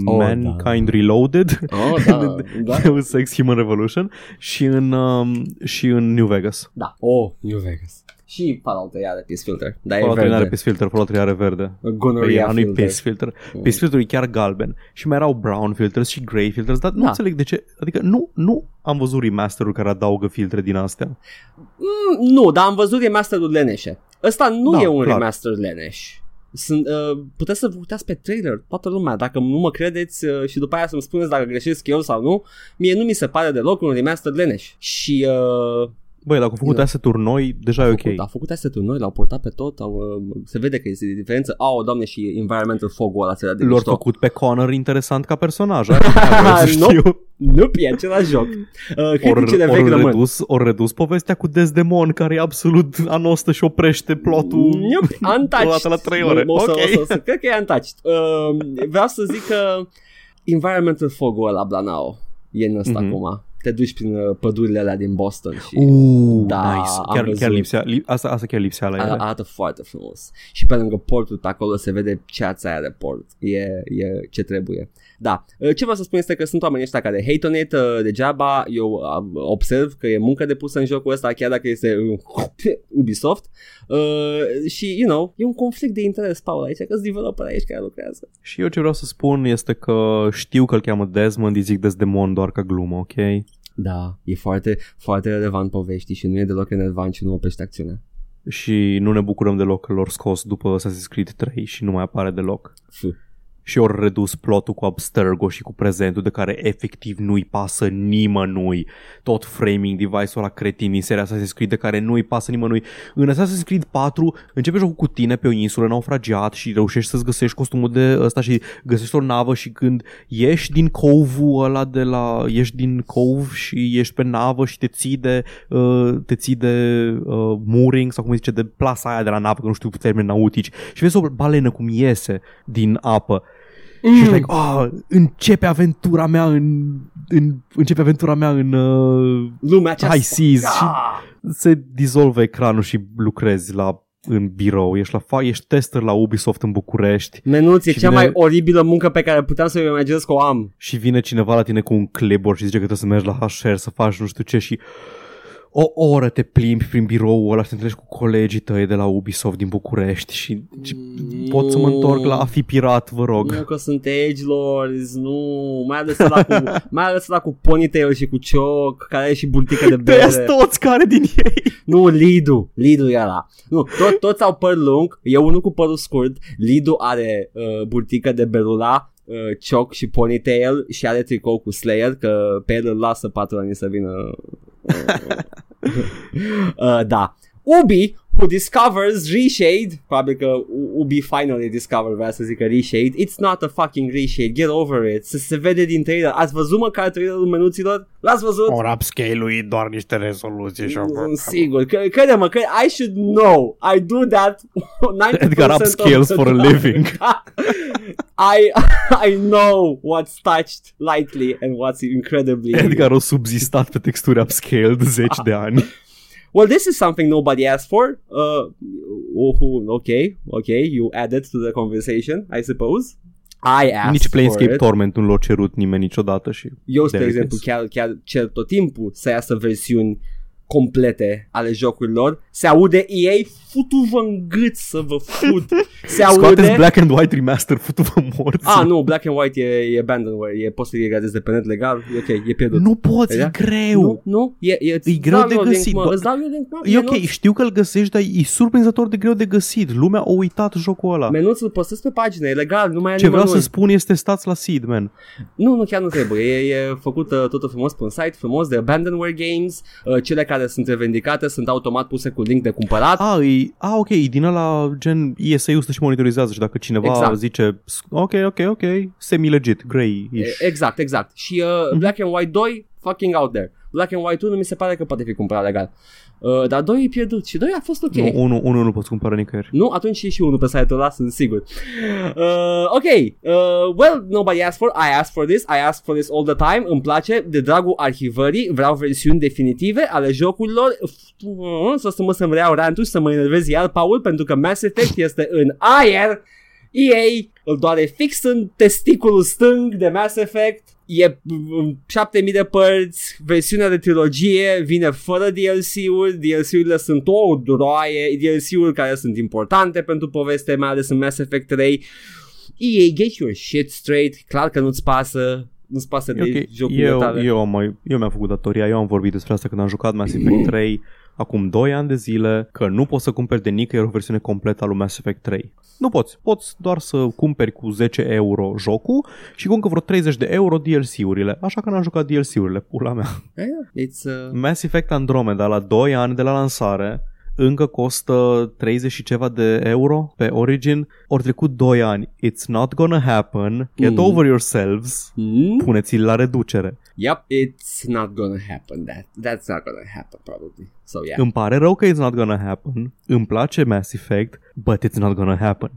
Oh, Mankind Reloaded, Oh, da, da. Deus Ex Human Revolution și în, um, și în New Vegas. Da. Oh, New Vegas. Și Fallout 3 are piece filter. Dar e Fallout 3 are verde. Pace Filter, Fallout 3 are verde. Păi Gonorrhea ea nu-i filter. Pace Filter. Pace Filter e chiar galben. Și mai erau brown filters și grey filters, dar nu Da. înțeleg de ce. Adică nu, nu am văzut remasterul care adaugă filtre din astea. Mm, nu, dar am văzut remasterul leneșe. Ăsta nu Da, e un clar. remaster leneș. Sunt, uh, puteți să vă uitați pe trailer, toată lumea, dacă nu mă credeți uh, și după aia să-mi spuneți dacă greșesc eu sau nu, mie nu mi se pare deloc un remaster leneș. Și uh, Băi, dacă au făcut Da. asset-uri noi, deja e a ok. făcut, a făcut asset noi, l-au portat pe tot, au, uh, se vede că este diferență. Au, doamne, și environmental fog-ul ăla ți de L-au mișto. făcut pe Connor interesant ca personaj. Asta vreau să Nu. știu. Nu, e același joc. Uh, Ori criticile or vechi rămân. redus, or redus povestea cu Desdemon care e absolut anostă și oprește plotul Nope, untouched. o dată la trei ore. O, o, să, Ok. o, să, o să, cred că e untouched. Uh, vreau să zic că environmental fog-ul ăla Blanao e în ăsta Mhm. acum. Te duci prin uh, pădurile alea din Boston și Uh, Da, nice. am Chiar, văzut. chiar lipsea, li, asta, asta chiar lipsea la a- ele. arată foarte frumos. Și pe lângă portul pe acolo se vede ceața aia de port. E, e ce trebuie. Da. Uh, Ce vreau să spun este că sunt oamenii ăștia care hate on it uh, degeaba. Eu uh, observ că e muncă depusă în jocul ăsta chiar dacă este uh, Ubisoft. Uh, și, you know, e un conflict de interes, Paul, aici, că sunt developer aici care lucrează. Și eu ce vreau să spun este că știu că îl cheamă Desmond, îi zic Desdemon doar ca glumă, ok? Da, e foarte, foarte relevant poveștii și nu e deloc relevant și nu oprește acțiunea. Și nu ne bucurăm deloc că l-au scos după Assassin's Creed 3 și nu mai apare deloc. F. Și ori redus plotul cu Abstergo și cu prezentul de care efectiv nu-i pasă nimănui. Tot framing device-ul ăla cretin din seria Assassin's Creed de care nu-i pasă nimănui. În Assassin's Creed 4 începe jocul cu tine pe o insulă naufragiat și reușești să-ți găsești costumul de ăsta și găsești o navă și când ieși din cove-ul ăla de la... ieși din cove și ești pe navă și te ții de, uh, te ții de uh, mooring sau cum se zice, de plasa aia de la navă, că nu știu termeni nautici și vezi o balenă cum iese din apă Mm. Și ești like, oh, începe aventura mea în, în începe aventura mea în uh, Lumea aceasta. High Seas Da. și se dizolvă ecranul și lucrezi la în birou, ești, la, fa- ești tester la Ubisoft în București Menuț, e Și cea vine- mai oribilă muncă pe care puteam să o imaginez că o am. și vine cineva la tine cu un clipboard și zice că trebuie să mergi la HR să faci nu știu ce și o oră te plimbi prin biroul ăla și te întâlnești cu colegii tăi de la Ubisoft din București și, și pot să mă întorc la a fi pirat, vă rog. Nu că sunt edgelords, nu, mai ales ăla cu, mai ales ăla cu ponytail și cu cioc, care are și burtică de Tăiați bere. toți care din ei. Nu, Lidu, Lidu e ăla. Nu, tot, toți au păr lung, e unul cu părul scurt, Lidu are uh, burtică de berula, uh, cioc și ponytail și are tricou cu Slayer, că pe el îl lasă patronii să vină. Uh, uh, da. Ubi, who discovers Reshade, probabil că U- Ubi finally discover, vrea să zică Reshade, it's not a fucking Reshade, get over it, se, se vede din trailer. Ați văzut măcar trailerul menuților? L-ați văzut? Ori upscale-ui doar niște rezoluții și Nu sunt sigur. Că, crede-mă că I should know. I do that 90% Edgar of upscales the for a time. living. I I know what's touched lightly and what's incredibly Edgar a subzistat pe texturi upscaled zeci de ani. Well, this is something nobody asked for. Uh, oh, okay, okay, you added to the conversation, I suppose. I asked Nici for Planescape it. Torment nu l-a cerut nimeni niciodată și Eu, spre There it exemplu, is. chiar, chiar cer tot timpul să iasă versiuni complete ale jocurilor. Se aude EA, futu-vă în gât să vă fut. Se Scoateți aude... Black and White Remaster, futu-vă morți. Ah, nu, Black and White e, e abandonware, e, poți să-l gradezi de pe net legal, e ok, e pierdut. Nu poți, Da? e greu. nu, nu, e, e, îți greu dau de eu link, găsit, mă, bă. Îți dau eu link, mă, E ok, Menuț. știu că îl găsești, dar e surprinzător de greu de găsit. Lumea a uitat jocul ăla. Menuț îl postez pe pagină, e legal, nu mai e Ce vreau nimănui. să spun este stați la seed, man. Nu, nu, chiar nu trebuie. E, e făcut uh, totul frumos pe un site frumos de Abandonware Games. Uh, cele care sunt revendicate sunt automat puse cu link de cumpărat. A, e, a ok, din ăla gen ESA-ul stă și monitorizează și dacă cineva Exact. zice ok, ok, ok, semi-legit, grey E, exact, exact. Și uh, Black and White 2, fucking out there. Black and White 1 mi se pare că poate fi cumpărat legal. Uh, dar 2 e pierdut și 2 a fost ok. Nu, unul, unul nu poți cumpăra nicăieri. Nu? Atunci e și unul pe site-ul ăla, sunt sigur. Uh, ok, uh, well, nobody asked for, I asked for this, I asked for this all the time, îmi place, de dragul arhivării, vreau versiuni definitive ale jocurilor, Uh, să să mă să-mi reiau rantul și să mă enervez iar, Paul, pentru că Mass Effect este în aer, EA îl doare fix în testiculul stâng de Mass Effect, e mm, 7000 de părți, versiunea de trilogie vine fără DLC-uri, DLC-urile sunt o droaie, DLC-uri care sunt importante pentru poveste, mai ales în Mass Effect 3. EA, get your shit straight, clar că nu-ți pasă, nu-ți pasă de E ok, jocurile eu, tale. eu, am mai, eu mi-am făcut datoria, eu am vorbit despre asta când am jucat Mass Effect 3 acum 2 ani de zile, că nu poți să cumperi de nicăieri o versiune completă a lui Mass Effect 3. Nu poți, poți doar să cumperi cu 10 euro jocul și cu încă vreo 30 de euro DLC-urile, așa că n-am jucat DLC-urile, pula mea. Yeah, it's, uh, Mass Effect Andromeda la 2 ani de la lansare încă costă 30 și ceva de euro pe Origin. Ori trecut 2 ani. It's not gonna happen. Get Mm. over yourselves. mm? Puneți-l la reducere. Yep, it's not gonna happen. That That's not gonna happen probably. So yeah. Îmi pare rău că it's not gonna happen. Îmi place Mass Effect, but it's not gonna happen.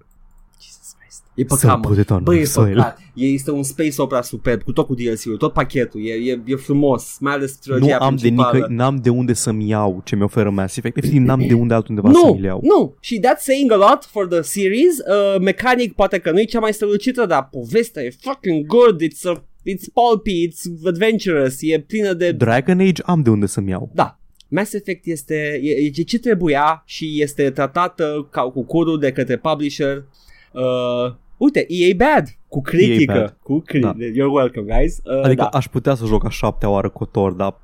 Jesus Christ. E Să păcat, mă. put it on Băi, my e soil. păcat. E, este un space opera superb, cu tot cu DLC-ul, tot pachetul. E, e, e frumos, mai ales trilogia Nu am de principală. nică, n-am de unde să-mi iau ce mi oferă Mass Effect. Efectiv, n-am de unde altundeva să Nu, mi iau. nu. Și that's saying a lot for the series. Uh, mecanic poate că nu e cea mai strălucită, dar povestea e fucking good. It's, a, it's pulpy, it's adventurous, e plină de... Dragon Age am de unde să-mi iau. Da. Mass Effect este e, e ce trebuia și este tratată ca cu curul de către publisher. Uh, uite, EA Bad cu critică. bad. Cu cri- Da. You're welcome, guys. Uh, Adică da. aș putea să joc a șaptea oară Cotor, dar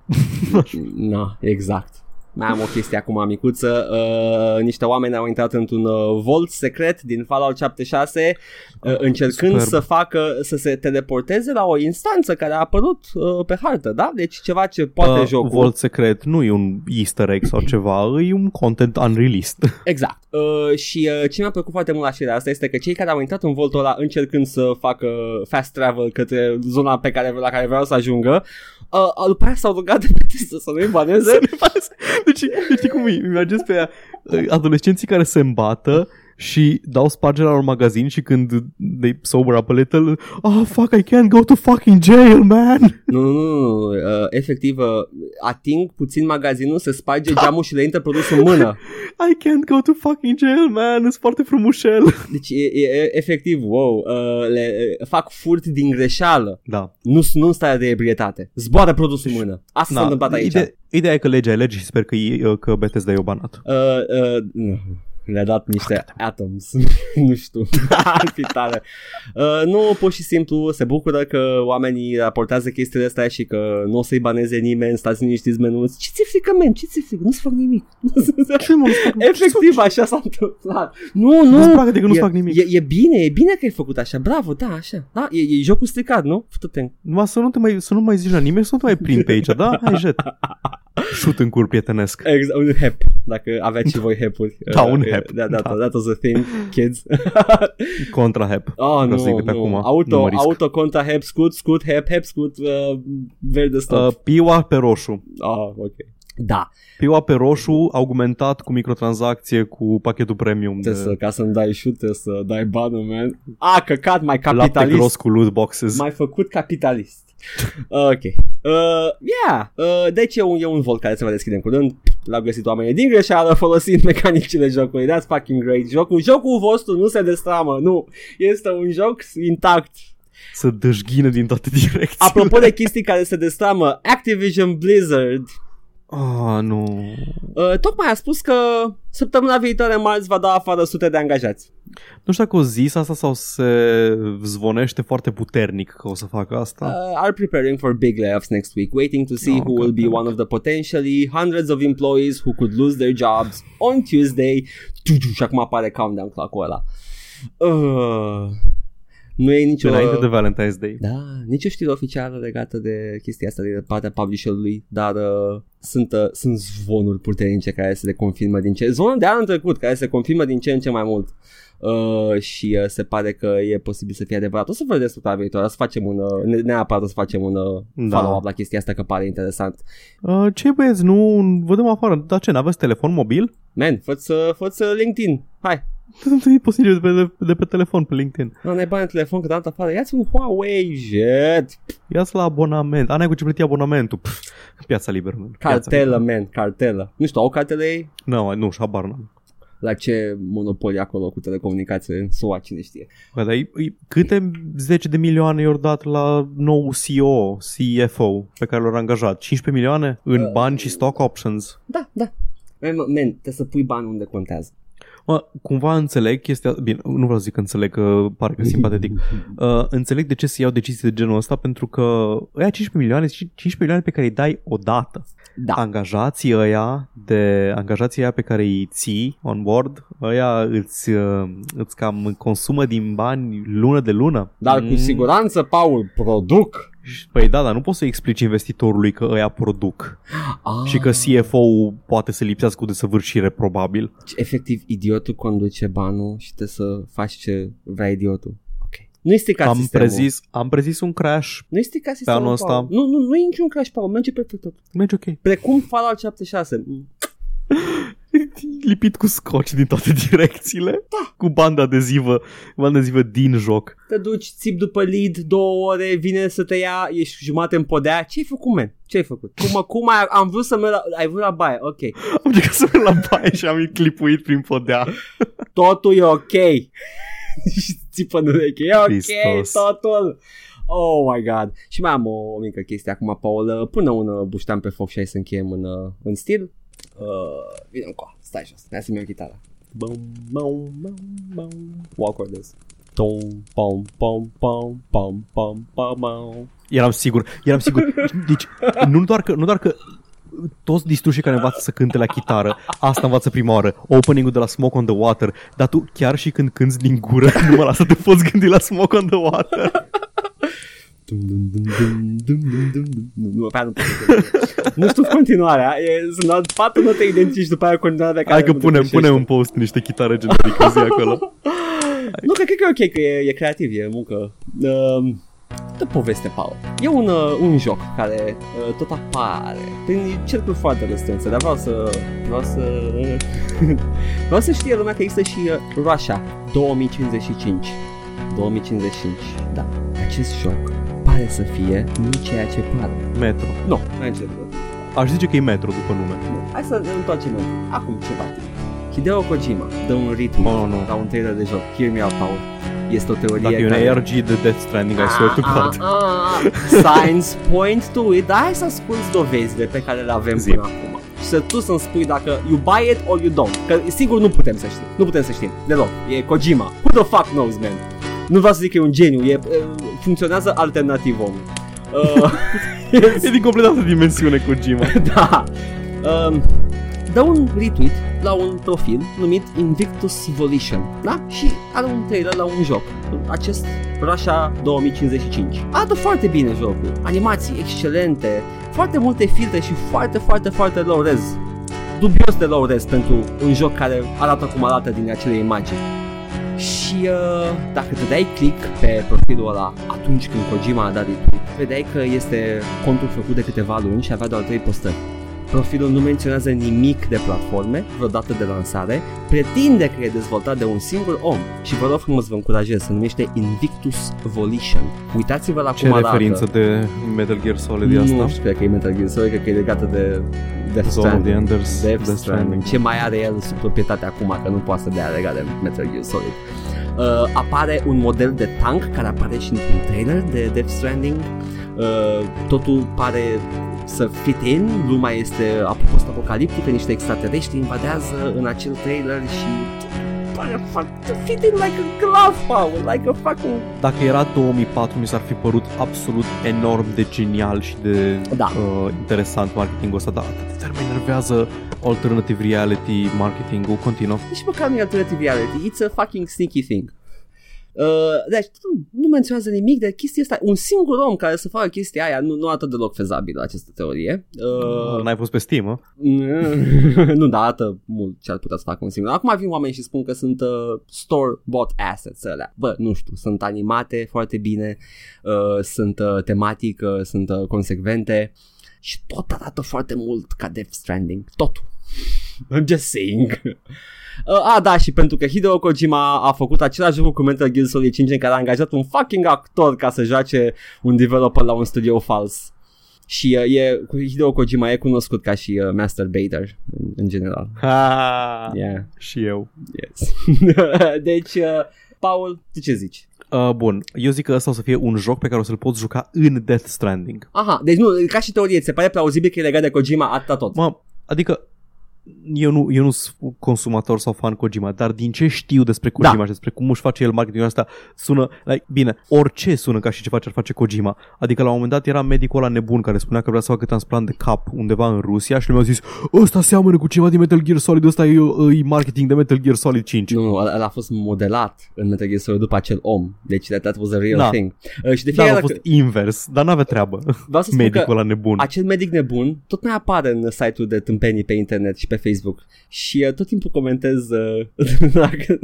Na, exact. Mai am o chestie acum micuță. Uh, niște oameni au intrat într-un uh, vault secret din Fallout 76 uh, încercând Superb. să facă să se teleporteze la o instanță care a apărut uh, pe hartă, da? Deci ceva ce poate uh, jocul. Vault secret nu e un easter egg sau ceva, e un content unreleased. Exact. Uh, și uh, ce mi-a plăcut foarte mult la știrea asta este că cei care au intrat în voltul ăla încercând să facă fast travel către zona pe care, la care vreau să ajungă, uh, după aia s-au rugat de Bethesda să nu-i baneze. Deci, deci știi cum e? Îmi imaginez pe aia, uh, adolescenții care se îmbată și dau spargerea la un magazin și când they sober up a little, oh fuck, I can't go to fucking jail, man! Nu, nu, nu, nu. Uh, efectiv, uh, ating puțin magazinul, se sparge geamul și le intră produsul în mână. I can't go to fucking jail, man, sunt foarte frumușel. Deci, e, e, e, efectiv, wow, uh, le, uh, fac furt din greșeală. Da. Nu, nu în stare de ebrietate. Zboară produsul în mână. Asta s-a întâmplat aici. Ide- ideea e că legea e lege și sper că, e, că Bethesda e o banat. Uh, uh, nu. Le-a dat niște atoms. Nu știu. Ar fi tare. Uh, Nu, pur și simplu se bucură că oamenii raportează chestiile astea Și că nu o să-i baneze nimeni Stați liniștiți menuți. Ce ți-e frică, men? Ce ți-e frică? Nu-ți fac nimic. Ce mă, nu-ți fac Efectiv așa s-a întâmplat. Nu, nu. Nu-ți placă de că nu-ți e, fac nimic. e, e, bine, e bine că ai făcut așa. Bravo, da, așa. Da, e, e jocul stricat, nu? Fătă-te Numai să nu, te mai, să nu mai zici la nimeni, să nu te mai prind pe aici, da? Hai, jet. Șut în cur prietenesc. Exact, un hep, dacă aveți și voi hepuri. Da, un Uh, hep, That, that, da. that was a thing, kids. Contra hep. Oh, Vreau nu, să zic de pe nu. acum, Auto, nu mă risc. auto contra hep, scut, scut, hep, hep, scut, uh, verde stop. Uh, piua pe roșu. oh, ok. Da, Piua pe roșu, augmentat cu microtransacție cu pachetul premium trebuie să, de ca să-mi dai șut, trebuie să dai banul, man. A, căcat, mai lapte capitalist. gros cu loot boxes. Mai făcut capitalist. Ok. Uh, yeah. Uh, deci e un, e un volt care se va deschide în curând. L-au găsit oamenii din greșeală folosind mecanicile jocului. That's fucking great. Jocul, jocul vostru nu se destramă. Nu. Este un joc intact. Să dășghină din toate direcțiile. Apropo de chestii care se destramă, Activision Blizzard Ah, nu. uh, tocmai a spus că săptămâna viitoare marți va da afară sute de angajați. Nu știu dacă o zis asta sau se zvonește foarte puternic că o să facă asta. Uh, are preparing for big layoffs next week, waiting to see Oh, who will be goddammit. one of the potentially hundreds of employees who could lose their jobs on Tuesday. Tu-tu, Și acum apare countdown clock-ul ăla. Uh, nu e nicio... Înainte de Valentine's Day. Da, nicio știre oficială legată de chestia asta de partea publisherului, dar uh, sunt, uh, sunt zvonuri puternice care se le confirmă din ce... Zvonuri de anul trecut care se confirmă din ce în ce mai mult. Uh, și uh, se pare că e posibil să fie adevărat. O să vedem săptămâna viitoare, o să facem un, uh, ne- neapărat o să facem un uh, Da. follow-up la chestia asta că pare interesant. Uh, ce băieți, nu vă dăm afară. Dar ce, n-aveți telefon mobil? Man, fă-ți, uh, fă-ți uh, LinkedIn, hai. E posibil de pe, de, de pe telefon, pe LinkedIn. Nu ai bani în telefon că dat afară, ia-ți un Huawei Jet, Ia-ți la abonament. A, n-ai cu ce plăti abonamentul. Pff, piața liberă. man. Piața cartelă, liberă. man, cartelă. Nu știu, au cartele ei? Nu, nu, și habar n-am. La ce monopol e acolo cu telecomunicațiile în SUA, cine știe. Bă, dar e, e, câte zeci de milioane i-au dat la nou CEO, CFO pe care l-au angajat? 15 milioane în Uh. bani și stock options. Da, da. Man, man, trebuie să pui bani unde contează. Mă, cumva înțeleg chestia, bine, nu vreau să zic că înțeleg că pare că simpatetic. Uh, înțeleg de ce se iau decizii de genul ăsta pentru că ăia 15 milioane, 15 milioane pe care îi dai odată. Da. Angajații ăia, de angajații ăia pe care îi ții on board, ăia îți, uh, îți cam consumă din bani lună de lună. Dar cu Mm. siguranță, Paul, produc. Și- Păi da, dar nu poți să explici investitorului că ăia produc Ah, și că CFO poate să lipsească cu desăvârșire probabil. Efectiv, idiotul conduce banul și trebuie să faci ce vrea idiotul. Ok. Nu este ca Am sistemul. prezis, am prezis un crash, Nu este ca sistemul, anul ăsta. Paul. Nu, nu, nu e niciun crash, Paul. Merge perfect tot. merge ok. Precum Fallout 76. Mm. Lipit cu scoci din toate direcțiile, Da. cu bandă adezivă, bandă adezivă din joc. Te duci, țip după lead, două ore, vine să te ia, ești jumate în podea. Ce-ai făcut, man? Ce-ai făcut? Cum, cum ai, am vrut să merg la, ai vrut la baie, ok. Am încercat să merg la baie și am clipuit prin podea. Totul e ok. și țipă în ureche, e ok, Hristos. totul. Oh my god. Și mai am o, o mică chestie acum, Paul. Pune un uh, buștean pe foc și hai să încheiem în, uh, în stil. Uh, vine încoa, stai jos, hai să-mi iau chitară. Bum, bum, bum, bum. Walk or this. Tom, pom, pom, pom, pom, pom, pom, pom. Eram sigur, eram sigur. Deci, nu doar că, nu doar că toți distrușii care învață să cânte la chitară, asta învață prima oară, opening-ul de la Smoke on the Water, dar tu chiar și când cânti din gură, nu mă lasă te poți gândi la Smoke on the Water. Nu, nu, pe aia nu pot să Nu știu continuarea. E, sunt la patru note identice și după aia continuarea pe care Hai că nu punem, depășește. punem în post niște chitare generică zi acolo. Nu, cred, cred că e ok, că e, e creativ, e muncă. Um, dă poveste, Paul. E un, uh, un joc care uh, tot apare prin cercuri foarte restrânse, dar vreau să... Vreau să... vreau să știe lumea că există și uh, Russia 2055. 2055, da. Acest joc pare să fie nu ceea ce pare. Metro. Nu, nu e ce Aș zice că e Metro după nume. nu. Hai să ne întoarcem în acum ceva timp. Hideo Kojima dă un ritm Oh, nu. la un trailer de joc. Hear me out, Paul. Este o teorie Dacă e un care... ARG de Death Stranding, I swear to God. Ah, ah, ah. Signs point to it. Dar hai să asculti dovezile pe care le avem Zi. până acum. Și să tu să-mi spui dacă you buy it or you don't. Că sigur nu putem să știm. Nu putem să știm. Deloc. E Kojima. Who the fuck knows, man? Nu vreau să zic că e un geniu. E, e, funcționează alternativ omul. Uh, E din complet altă dimensiune Kojima. da. Um, dă un retweet la un profil numit Invictus Volition, da? Și are un trailer la un joc, acest Russia 2055. Arată foarte bine jocul, animații excelente, foarte multe filtre și foarte, foarte, foarte low res. Dubios de low res pentru un joc care arată cum arată din acele imagini. Și uh, dacă te dai click pe profilul ăla atunci când Kojima a dat retweet, vedeai că este contul făcut de câteva luni și avea doar 3 postări. Profilul nu menționează nimic de platforme, vreodată de lansare, pretinde că e dezvoltat de un singur om și vă rog frumos vă încurajez, se numește Invictus Volition. Uitați-vă la Ce cum referință arată. de Metal Gear Solid e asta? Nu știu, cred că e Metal Gear Solid, cred că e legată de Death Zone of the Stranding. Enders, Death Death Stranding. Ce mai are el sub proprietate acum, că nu poate să dea legat de Metal Gear Solid. Uh, apare un model de tank care apare și într-un trailer de Death Stranding. Uh, totul pare să fit in, lumea este post-apocaliptică, niște extraterestri invadează în acel trailer și pare foarte fit in like a glove, Paul, like a fucking... Dacă era 2004, mi s-ar fi părut absolut enorm de genial și de Da. uh, interesant marketingul ăsta, dar atât de tare mă enervează alternative reality marketingul. Continuă. Nici măcar nu e alternative reality, it's a fucking sneaky thing. Uh, deci nu- nu menționează nimic de chestia asta. Un singur om care să facă chestia aia nu, nu arată deloc fezabilă această teorie. Uh, N-ai pus pe Steam, mă? nu, dar arată mult ce ar putea să facă un singur. Acum vin oameni și spun că sunt uh, store-bought assets alea. Bă, nu știu, sunt animate foarte bine, uh, sunt uh, tematic, uh, sunt uh, consecvente și tot arată foarte mult ca Death Stranding. Totul. I'm just saying. Uh, a, da, și pentru că Hideo Kojima a făcut același lucru cu Metal Gear Solid 5 în care a angajat un fucking actor ca să joace un developer la un studio fals. Și uh, e, cu Hideo Kojima e cunoscut ca și uh, masturbator în, în general. Ha, Yeah, Și eu. yes. deci, uh, Paul, tu ce zici? Uh, bun, eu zic că ăsta o să fie un joc pe care o să-l poți juca în Death Stranding. Aha, deci nu, ca și teorie, ți se pare plauzibil că e legat de Kojima atâta tot. Mă, adică eu nu, eu nu sunt consumator sau fan Kojima, dar din ce știu despre Kojima Da. și despre cum își face el marketingul ăsta, sună, like, bine, orice sună ca și ceva ce ar face Kojima. Adică la un moment dat era medicul ăla nebun care spunea că vrea să facă transplant de cap undeva în Rusia și mi-au zis, ăsta seamănă cu ceva din Metal Gear Solid, ăsta e, e marketing de Metal Gear Solid 5. Nu, nu, ăla a fost modelat în Metal Gear Solid după acel om. Deci that, that was a real Da. thing. Uh, și de Da, fiecare a fost invers, dar n-avea treabă. vreau să spun Medicul că ăla nebun. acel medic nebun tot mai apare în site-ul de tâmpenii pe internet și pe Facebook. Și uh, tot timpul comentez uh, dacă-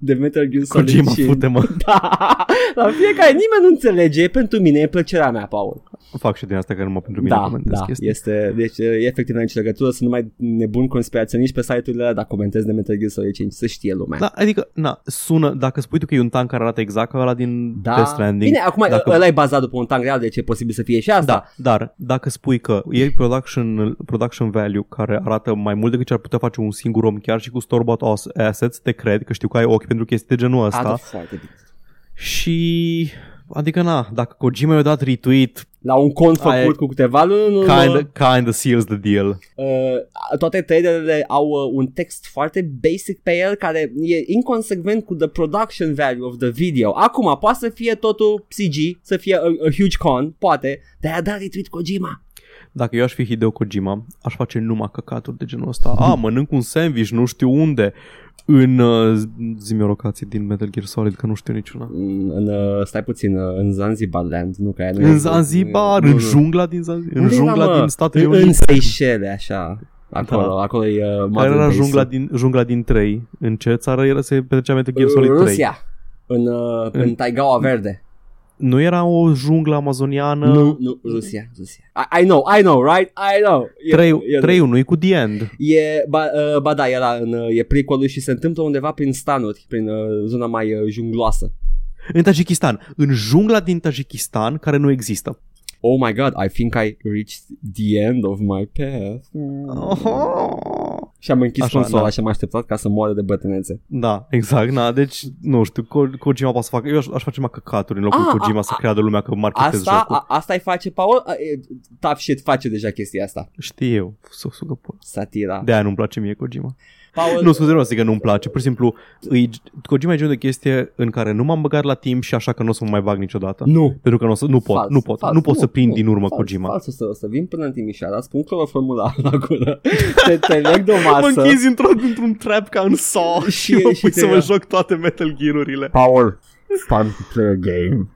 de Metal Gear Solid Kojima, 5. fute-mă. Da, la fiecare nimeni nu înțelege, e pentru mine, e plăcerea mea, Paul. Fac și din asta că numai pentru mine Da, comentez da, chestii. este, deci e efectiv în nicio legătură, sunt numai nebun conspiraționiști pe site-urile alea, dar comentez de Metal Gear Solid 5, să știe lumea. Da, adică, na, sună, dacă spui tu că e un tank care arată exact ca ăla din Da. Death Stranding, Bine, acum Dacă- dacă... ăla e bazat după un tank real, deci e posibil să fie și asta. Da, dar dacă spui că e production, production value care arată mai mult decât ce ar putea face un singur om, chiar și cu store-bought os- assets, te cred că știu că ai ochi pentru chestii de genul ăsta. Arată foarte bine. Și, adică na, dacă Kojima i-a dat retweet, La un cont făcut Aia- cu câteva luni în urmă, kinda, kinda seals the deal. uh, toate trailerele au uh, un text foarte basic pe el care e inconsecvent cu the production value of the video. Acum, poate să fie totul CG, să fie a, a huge con, poate, dar a dat retweet Kojima. Dacă eu aș fi Hideo Kojima, aș face numai căcaturi de genul ăsta. A, mănânc un sandwich, nu știu unde. În uh, zi o locație din Metal Gear Solid, că nu știu niciuna. În, în, uh, stai puțin, uh, în Zanzibar Land, nu că aia nu e- În Zanzibar, nu, în nu. jungla din Zanzibar, în Unde era, jungla mă? din Statele în, Unite. în Seychelles, așa. Acolo, Da. acolo e uh, Care Modern era Base. jungla din, jungla din 3? În ce țară era se petrecea Metal Gear Solid 3? Rusia. În, uh, în, În- Taigaua Verde. Nu era o junglă amazoniană? Nu, nu, Rusia, Rusia. I, I know, I know, right? I know. E, 3 1 e cu The End. E, ba, uh, ba da, era în, uh, e prequel și se întâmplă undeva prin stanuri, prin uh, zona mai uh, jungloasă. În Tajikistan. În jungla din Tajikistan, care nu există. Oh my god, I think I reached the end of my path. Și am închis Așa, consola da. și am așteptat ca să moară de bătrânețe. Da, exact, na, deci, nu știu, Ko- Kojima poate să facă, eu aș, aș face mai căcaturi în locul Ah, Kojima a- să creadă lumea că marketez Asta, jocul. a, asta îi face Paul? A, e, Tough shit face deja chestia asta. Știu eu, să sugă pula. Satira. De aia nu-mi place mie Kojima. Paul, Nu, scuze, nu o să zic că nu-mi place. Pur și simplu, îi, Kojima e genul de chestie în care nu m-am băgat la timp și așa că nu o să mă mai bag niciodată. nu. Pentru că nu, o să, nu pot, Fals, nu pot, fals, nu pot nu, să prind nu, din urmă fals, Kojima. Fals, o să, o să vin până în Timișoara, spun cloroformula la gură, te, te leg de o Mă masă. închizi într-un, într-un trap ca în Saw și, Și- mă și pui te să mă ia. joc toate Metal Gear-urile. Paul, it's time to play a game.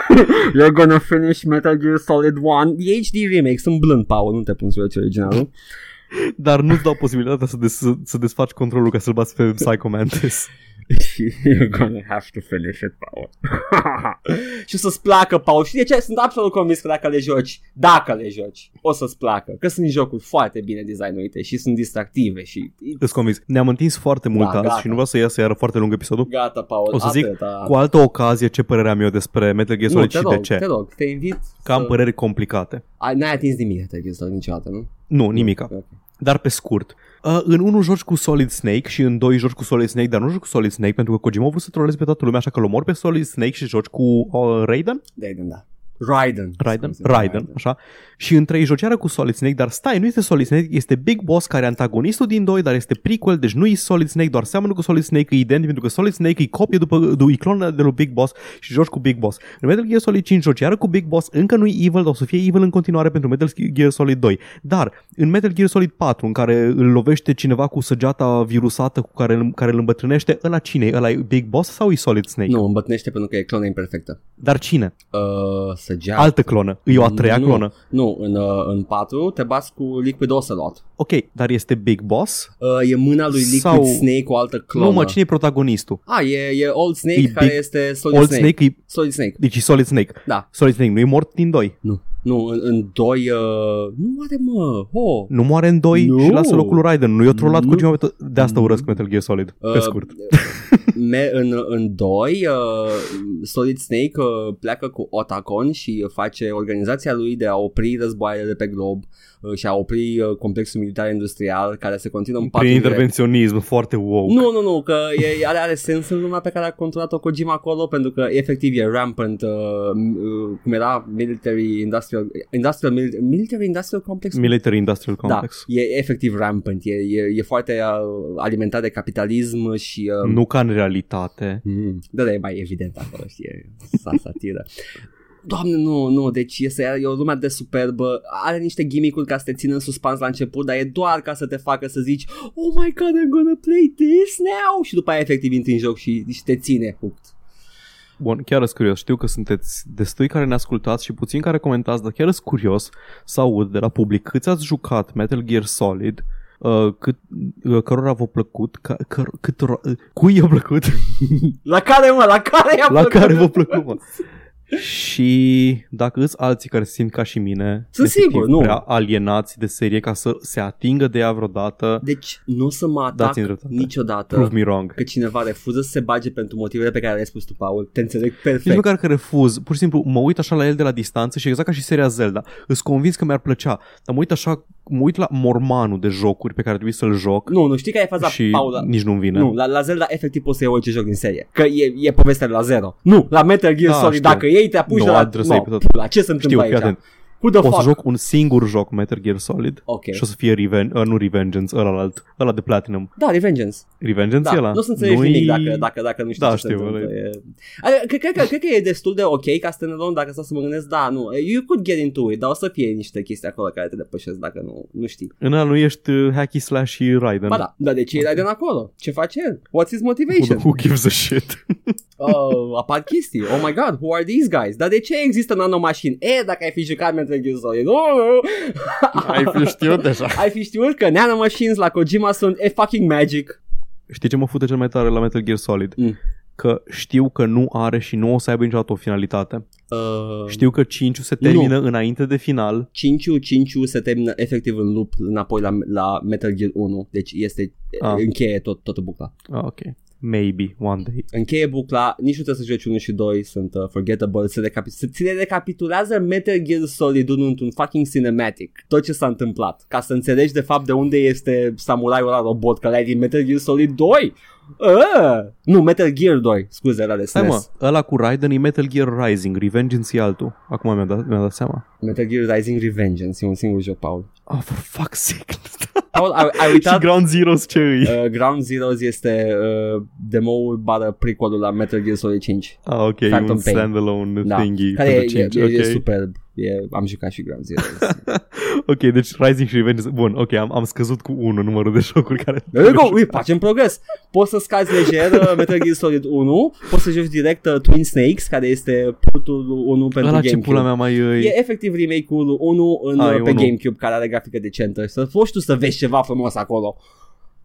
You're gonna finish Metal Gear Solid 1. The HD remake, sunt blând, Paul, nu te pun să joci originalul. Dar nu-ți dau posibilitatea să, des, să, să desfaci controlul ca să-l bați pe Psycho Mantis. You're gonna have to finish it, Paul. și o să-ți placă, Paul. Și de ce? Sunt absolut convins că dacă le joci, dacă le joci, o să-ți placă. Că sunt jocuri foarte bine designuite și sunt distractive și... Îți convins. Ne-am întins foarte mult Da, azi gata. și nu vreau să iasă iară foarte lung episodul. Gata, Paul. O să zic atâta. Cu altă ocazie ce părere am eu despre Metal Gear nu, Solid te și rog, de ce. te rog, te invit Că am să... păreri complicate. Ai, n-ai atins nimic Metal Gear Solid niciodată, nu? Nu, nimica. Ok. Dar pe scurt. Uh, în unul joci cu Solid Snake și în doi joci cu Solid Snake, dar nu joci cu Solid Snake pentru că Kojima a vrut să troleze pe toată lumea, așa că îl omori pe Solid Snake și joci cu uh, Raiden? Raiden, da. Raiden. Raiden, Scuze, Raiden, așa. Și în trei joci iară cu Solid Snake, dar stai, nu este Solid Snake, este Big Boss care e antagonistul din doi, dar este prequel, deci nu e Solid Snake, doar seamănă cu Solid Snake, e identic, pentru că Solid Snake e copie după, e clon de lui Big Boss și joci cu Big Boss. În Metal Gear Solid 5 joci iară cu Big Boss, încă nu e evil, dar o să fie evil în continuare pentru Metal Gear Solid 2. Dar în Metal Gear Solid 4, în care îl lovește cineva cu săgeata virusată cu care, îl- care îl îmbătrânește, ăla cine e? Ăla e Big Boss sau e Solid Snake? Nu, îmbătnește pentru că e clona imperfectă. Dar cine? Uh, săgeat. Altă clonă. E o a treia nu, clonă. Nu, în, uh, în 4 te bați cu Liquid Ocelot. Ok, dar este Big Boss? Uh, e mâna lui Liquid Sau- Snake cu o altă clonă. Nu, mă, cine e protagonistul? Ah, e, e Old Snake E care Big- este Solid Old Snake. Snake, e, Solid Snake. deci e Solid Snake. Da. Solid Snake nu e mort din 2. Nu. Nu, în, în 2 uh, nu are mă. Ho. Nu moare în 2 Nu. și lasă locul lui Raiden. Nu i-a trollat Nu. cu Kojima pe to- De asta urăsc Metal Gear Solid, pe Uh, scurt. Me, în, în 2 uh, Solid Snake uh, pleacă cu Otacon și face organizația lui de a opri războaiele de pe glob uh, și a opri uh, complexul militar industrial care se continuă în patru Prin grade. intervenționism, foarte wow. Nu, nu, nu, că e, are, are sens în lumea pe care a controlat-o Kojima acolo pentru că efectiv e rampant uh, m- uh, cum era military industrial industrial mil- military industrial complex Military Industrial da, Complex. e efectiv rampant, e, e, e foarte uh, alimentat de capitalism și uh, Nu ca în realitate. Mm. Da, da, e mai evident acolo, știi, e sa satiră. Doamne, nu, nu, deci este, e o lumea de superbă, are niște gimmick-uri ca să te țină în suspans la început, dar e doar ca să te facă să zici Oh my god, I'm gonna play this now Și după aia efectiv intri în joc și, și te ține hooked. Bun, chiar sunt curios. Știu că sunteți destui care ne ascultați și puțin care comentați, dar chiar sunt curios să aud de la public câți ați jucat Metal Gear Solid, uh, cât, uh, cărora v-a plăcut, ca, căr, cât, uh, cui i-a plăcut, La care, mă, la care i-a la plăcut? care v-a plăcut, mă. Și dacă îți alții care se simt ca și mine Sunt efectiv sigur, nu. prea alienați de serie ca să se atingă de ea vreodată Deci nu o să mă atac Dați-mi dreptate. niciodată Prove me wrong că cineva refuză să se bage pentru motivele pe care le-ai spus tu, Paul. Te înțeleg Nici perfect. măcar că refuz, pur și simplu mă uit așa la el de la distanță și exact ca și seria Zelda, îți convins că mi-ar plăcea, dar mă uit așa, mă uit la mormanul de jocuri pe care trebuie să-l joc Nu, nu, știi că ai faza, și Paul, la- nici nu-mi vine. Nu, la, la Zelda efectiv poți să iei orice joc din serie. Că e, e povestea de la zero. Nu, la Metal Gear Da, Solid, știu. dacă ei te apuci Nu, de la... trebuie să iei pe tot. la ce se întâmplă Știu, fii aici? Atent. Who the O să fuck? joc un singur joc Metal Gear Solid Ok. și o să fie Reven- uh, nu Revengeance, ăla alt, ăla de Platinum. Da, Revengeance. Revengeance Da, e ăla? nu o să înțelegi Nu-i- nimic dacă, dacă, dacă nu știi Da, ce se știu, întâmplă. ăla E... Adică, Cred, cred, că, cred că e destul de ok ca standalone dacă stau să mă gândesc, da, nu, you could get into it, dar o să fie niște chestii acolo care te depășesc dacă nu, nu știi. În ăla nu ești uh, hacky slash și Raiden. Ba da, dar de ce e Raiden acolo? Ce face el? What's his Who, motivation? who gives a shit? uh, apar chestii. Oh my god, who are these guys? Dar de ce există nanomașini? E, dacă ai fi jucat Metal Gear Solid. Nu, nu. Ai fi știut deja. ai fi știut că nanomachines la Kojima sunt e fucking magic. Știi ce mă fute cel mai tare la Metal Gear Solid? Mm. că știu că nu are și nu o să aibă niciodată o finalitate. Uh, Știu că 5 se termină înainte de final. 5 5 se termină efectiv în loop înapoi la, la Metal Gear 1, deci este Ah. încheie tot, toată bucla. Ah, ok. Maybe, one day. Încheie bucla, nici nu trebuie să joci 1 și 2, sunt uh, forgettable, se, recapi- se ți le recapitulează Metal Gear Solid 1 într-un fucking cinematic, tot ce s-a întâmplat, ca să înțelegi de fapt de unde este samuraiul ăla robot care ai din Metal Gear Solid 2. Uh, nu, Metal Gear 2, scuze, era de SNES. Stai mă, ăla cu Raiden e Metal Gear Rising, Revengeance e altul. Acum mi-am dat, mi-am dat seama. Metal Gear Rising Revengeance, e un singur joc, Paul. Oh, for fuck's sake. Paul, ai, ai și uitat... Ground Zeroes ce îi? Uh, Ground Zeroes este uh, demo-ul bară prequelul la Metal Gear Solid 5 Ah, ok, e Phantom un Pain. standalone da. thingy Care e, pentru e, 5. e, e ok. superb e, Am jucat și Ground Zeroes ok, deci Rising și Revengeance. Bun, ok, am, am scăzut cu 1 numărul de jocuri care... There you go, Ui, facem progres Poți să scazi lejer uh, Metal Gear Solid 1 Poți să joci direct uh, Twin Snakes Care este portul 1 pentru Ăla ce GameCube pula mea mai e... E efectiv remake-ul 1 în, Ah, uh, e pe 1. GameCube care are grafică decentă Să poți tu să vezi ceva frumos acolo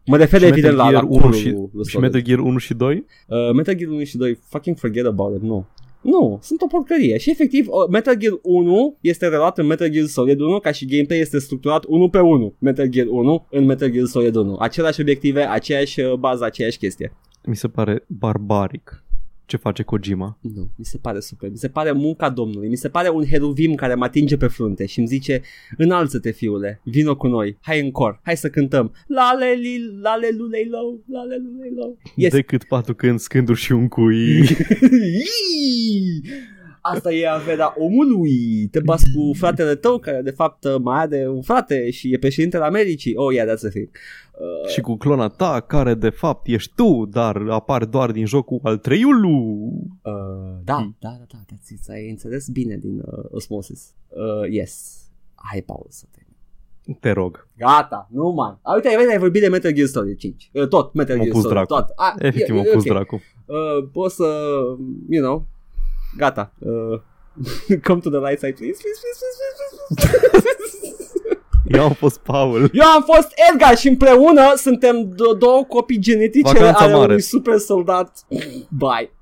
Mă refer și evident la, Metal la Gear 1 curul și, lui și Solid. Metal Gear 1 și 2? Uh, Metal Gear 1 și 2, fucking forget about it, nu. Nu, sunt o porcărie. Și efectiv, uh, Metal Gear 1 este reluat în Metal Gear Solid 1 ca și gameplay este structurat 1 pe 1. Metal Gear 1 în Metal Gear Solid 1. Aceleași obiective, aceeași uh, bază, aceeași chestie. Mi se pare barbaric ce face Kojima. Nu, mi se pare super. Mi se pare munca domnului. Mi se pare un heruvim care mă atinge pe frunte și îmi zice Înalță-te, fiule, vino cu noi, hai în cor, hai să cântăm. Lale, li, lale, lulei, low, lale, lulei, low. Yes, Decât patru când scânduri și un cui. Iii! Asta e averea omului. Te bați cu fratele tău care de fapt mai are un frate și e președintele Americii. Oh, yeah, that's a thing. Uh, și cu clona ta, care de fapt ești tu, dar apare doar din jocul al treiului. uh, da, da, da, da, that's it. Ai înțeles bine din uh, Osmosis. Uh, yes. Hai, Paul, să te... Te rog. Gata, nu mai. A, uite, ai, ai vorbit de Metal Gear Solid 5. Uh, tot, Metal M-a Gear pus Solid, dracu. tot. A, Efectiv, e- m-a e pus ok. dracu. Uh, poți să, you know, gata. Uh, come to the light side, please, please, please, please, please, please, please. Eu am fost Paul. Eu am fost Edgar și împreună suntem do- două copii genetice Vacanța ale mare. unui super soldat. Bye. Ciao.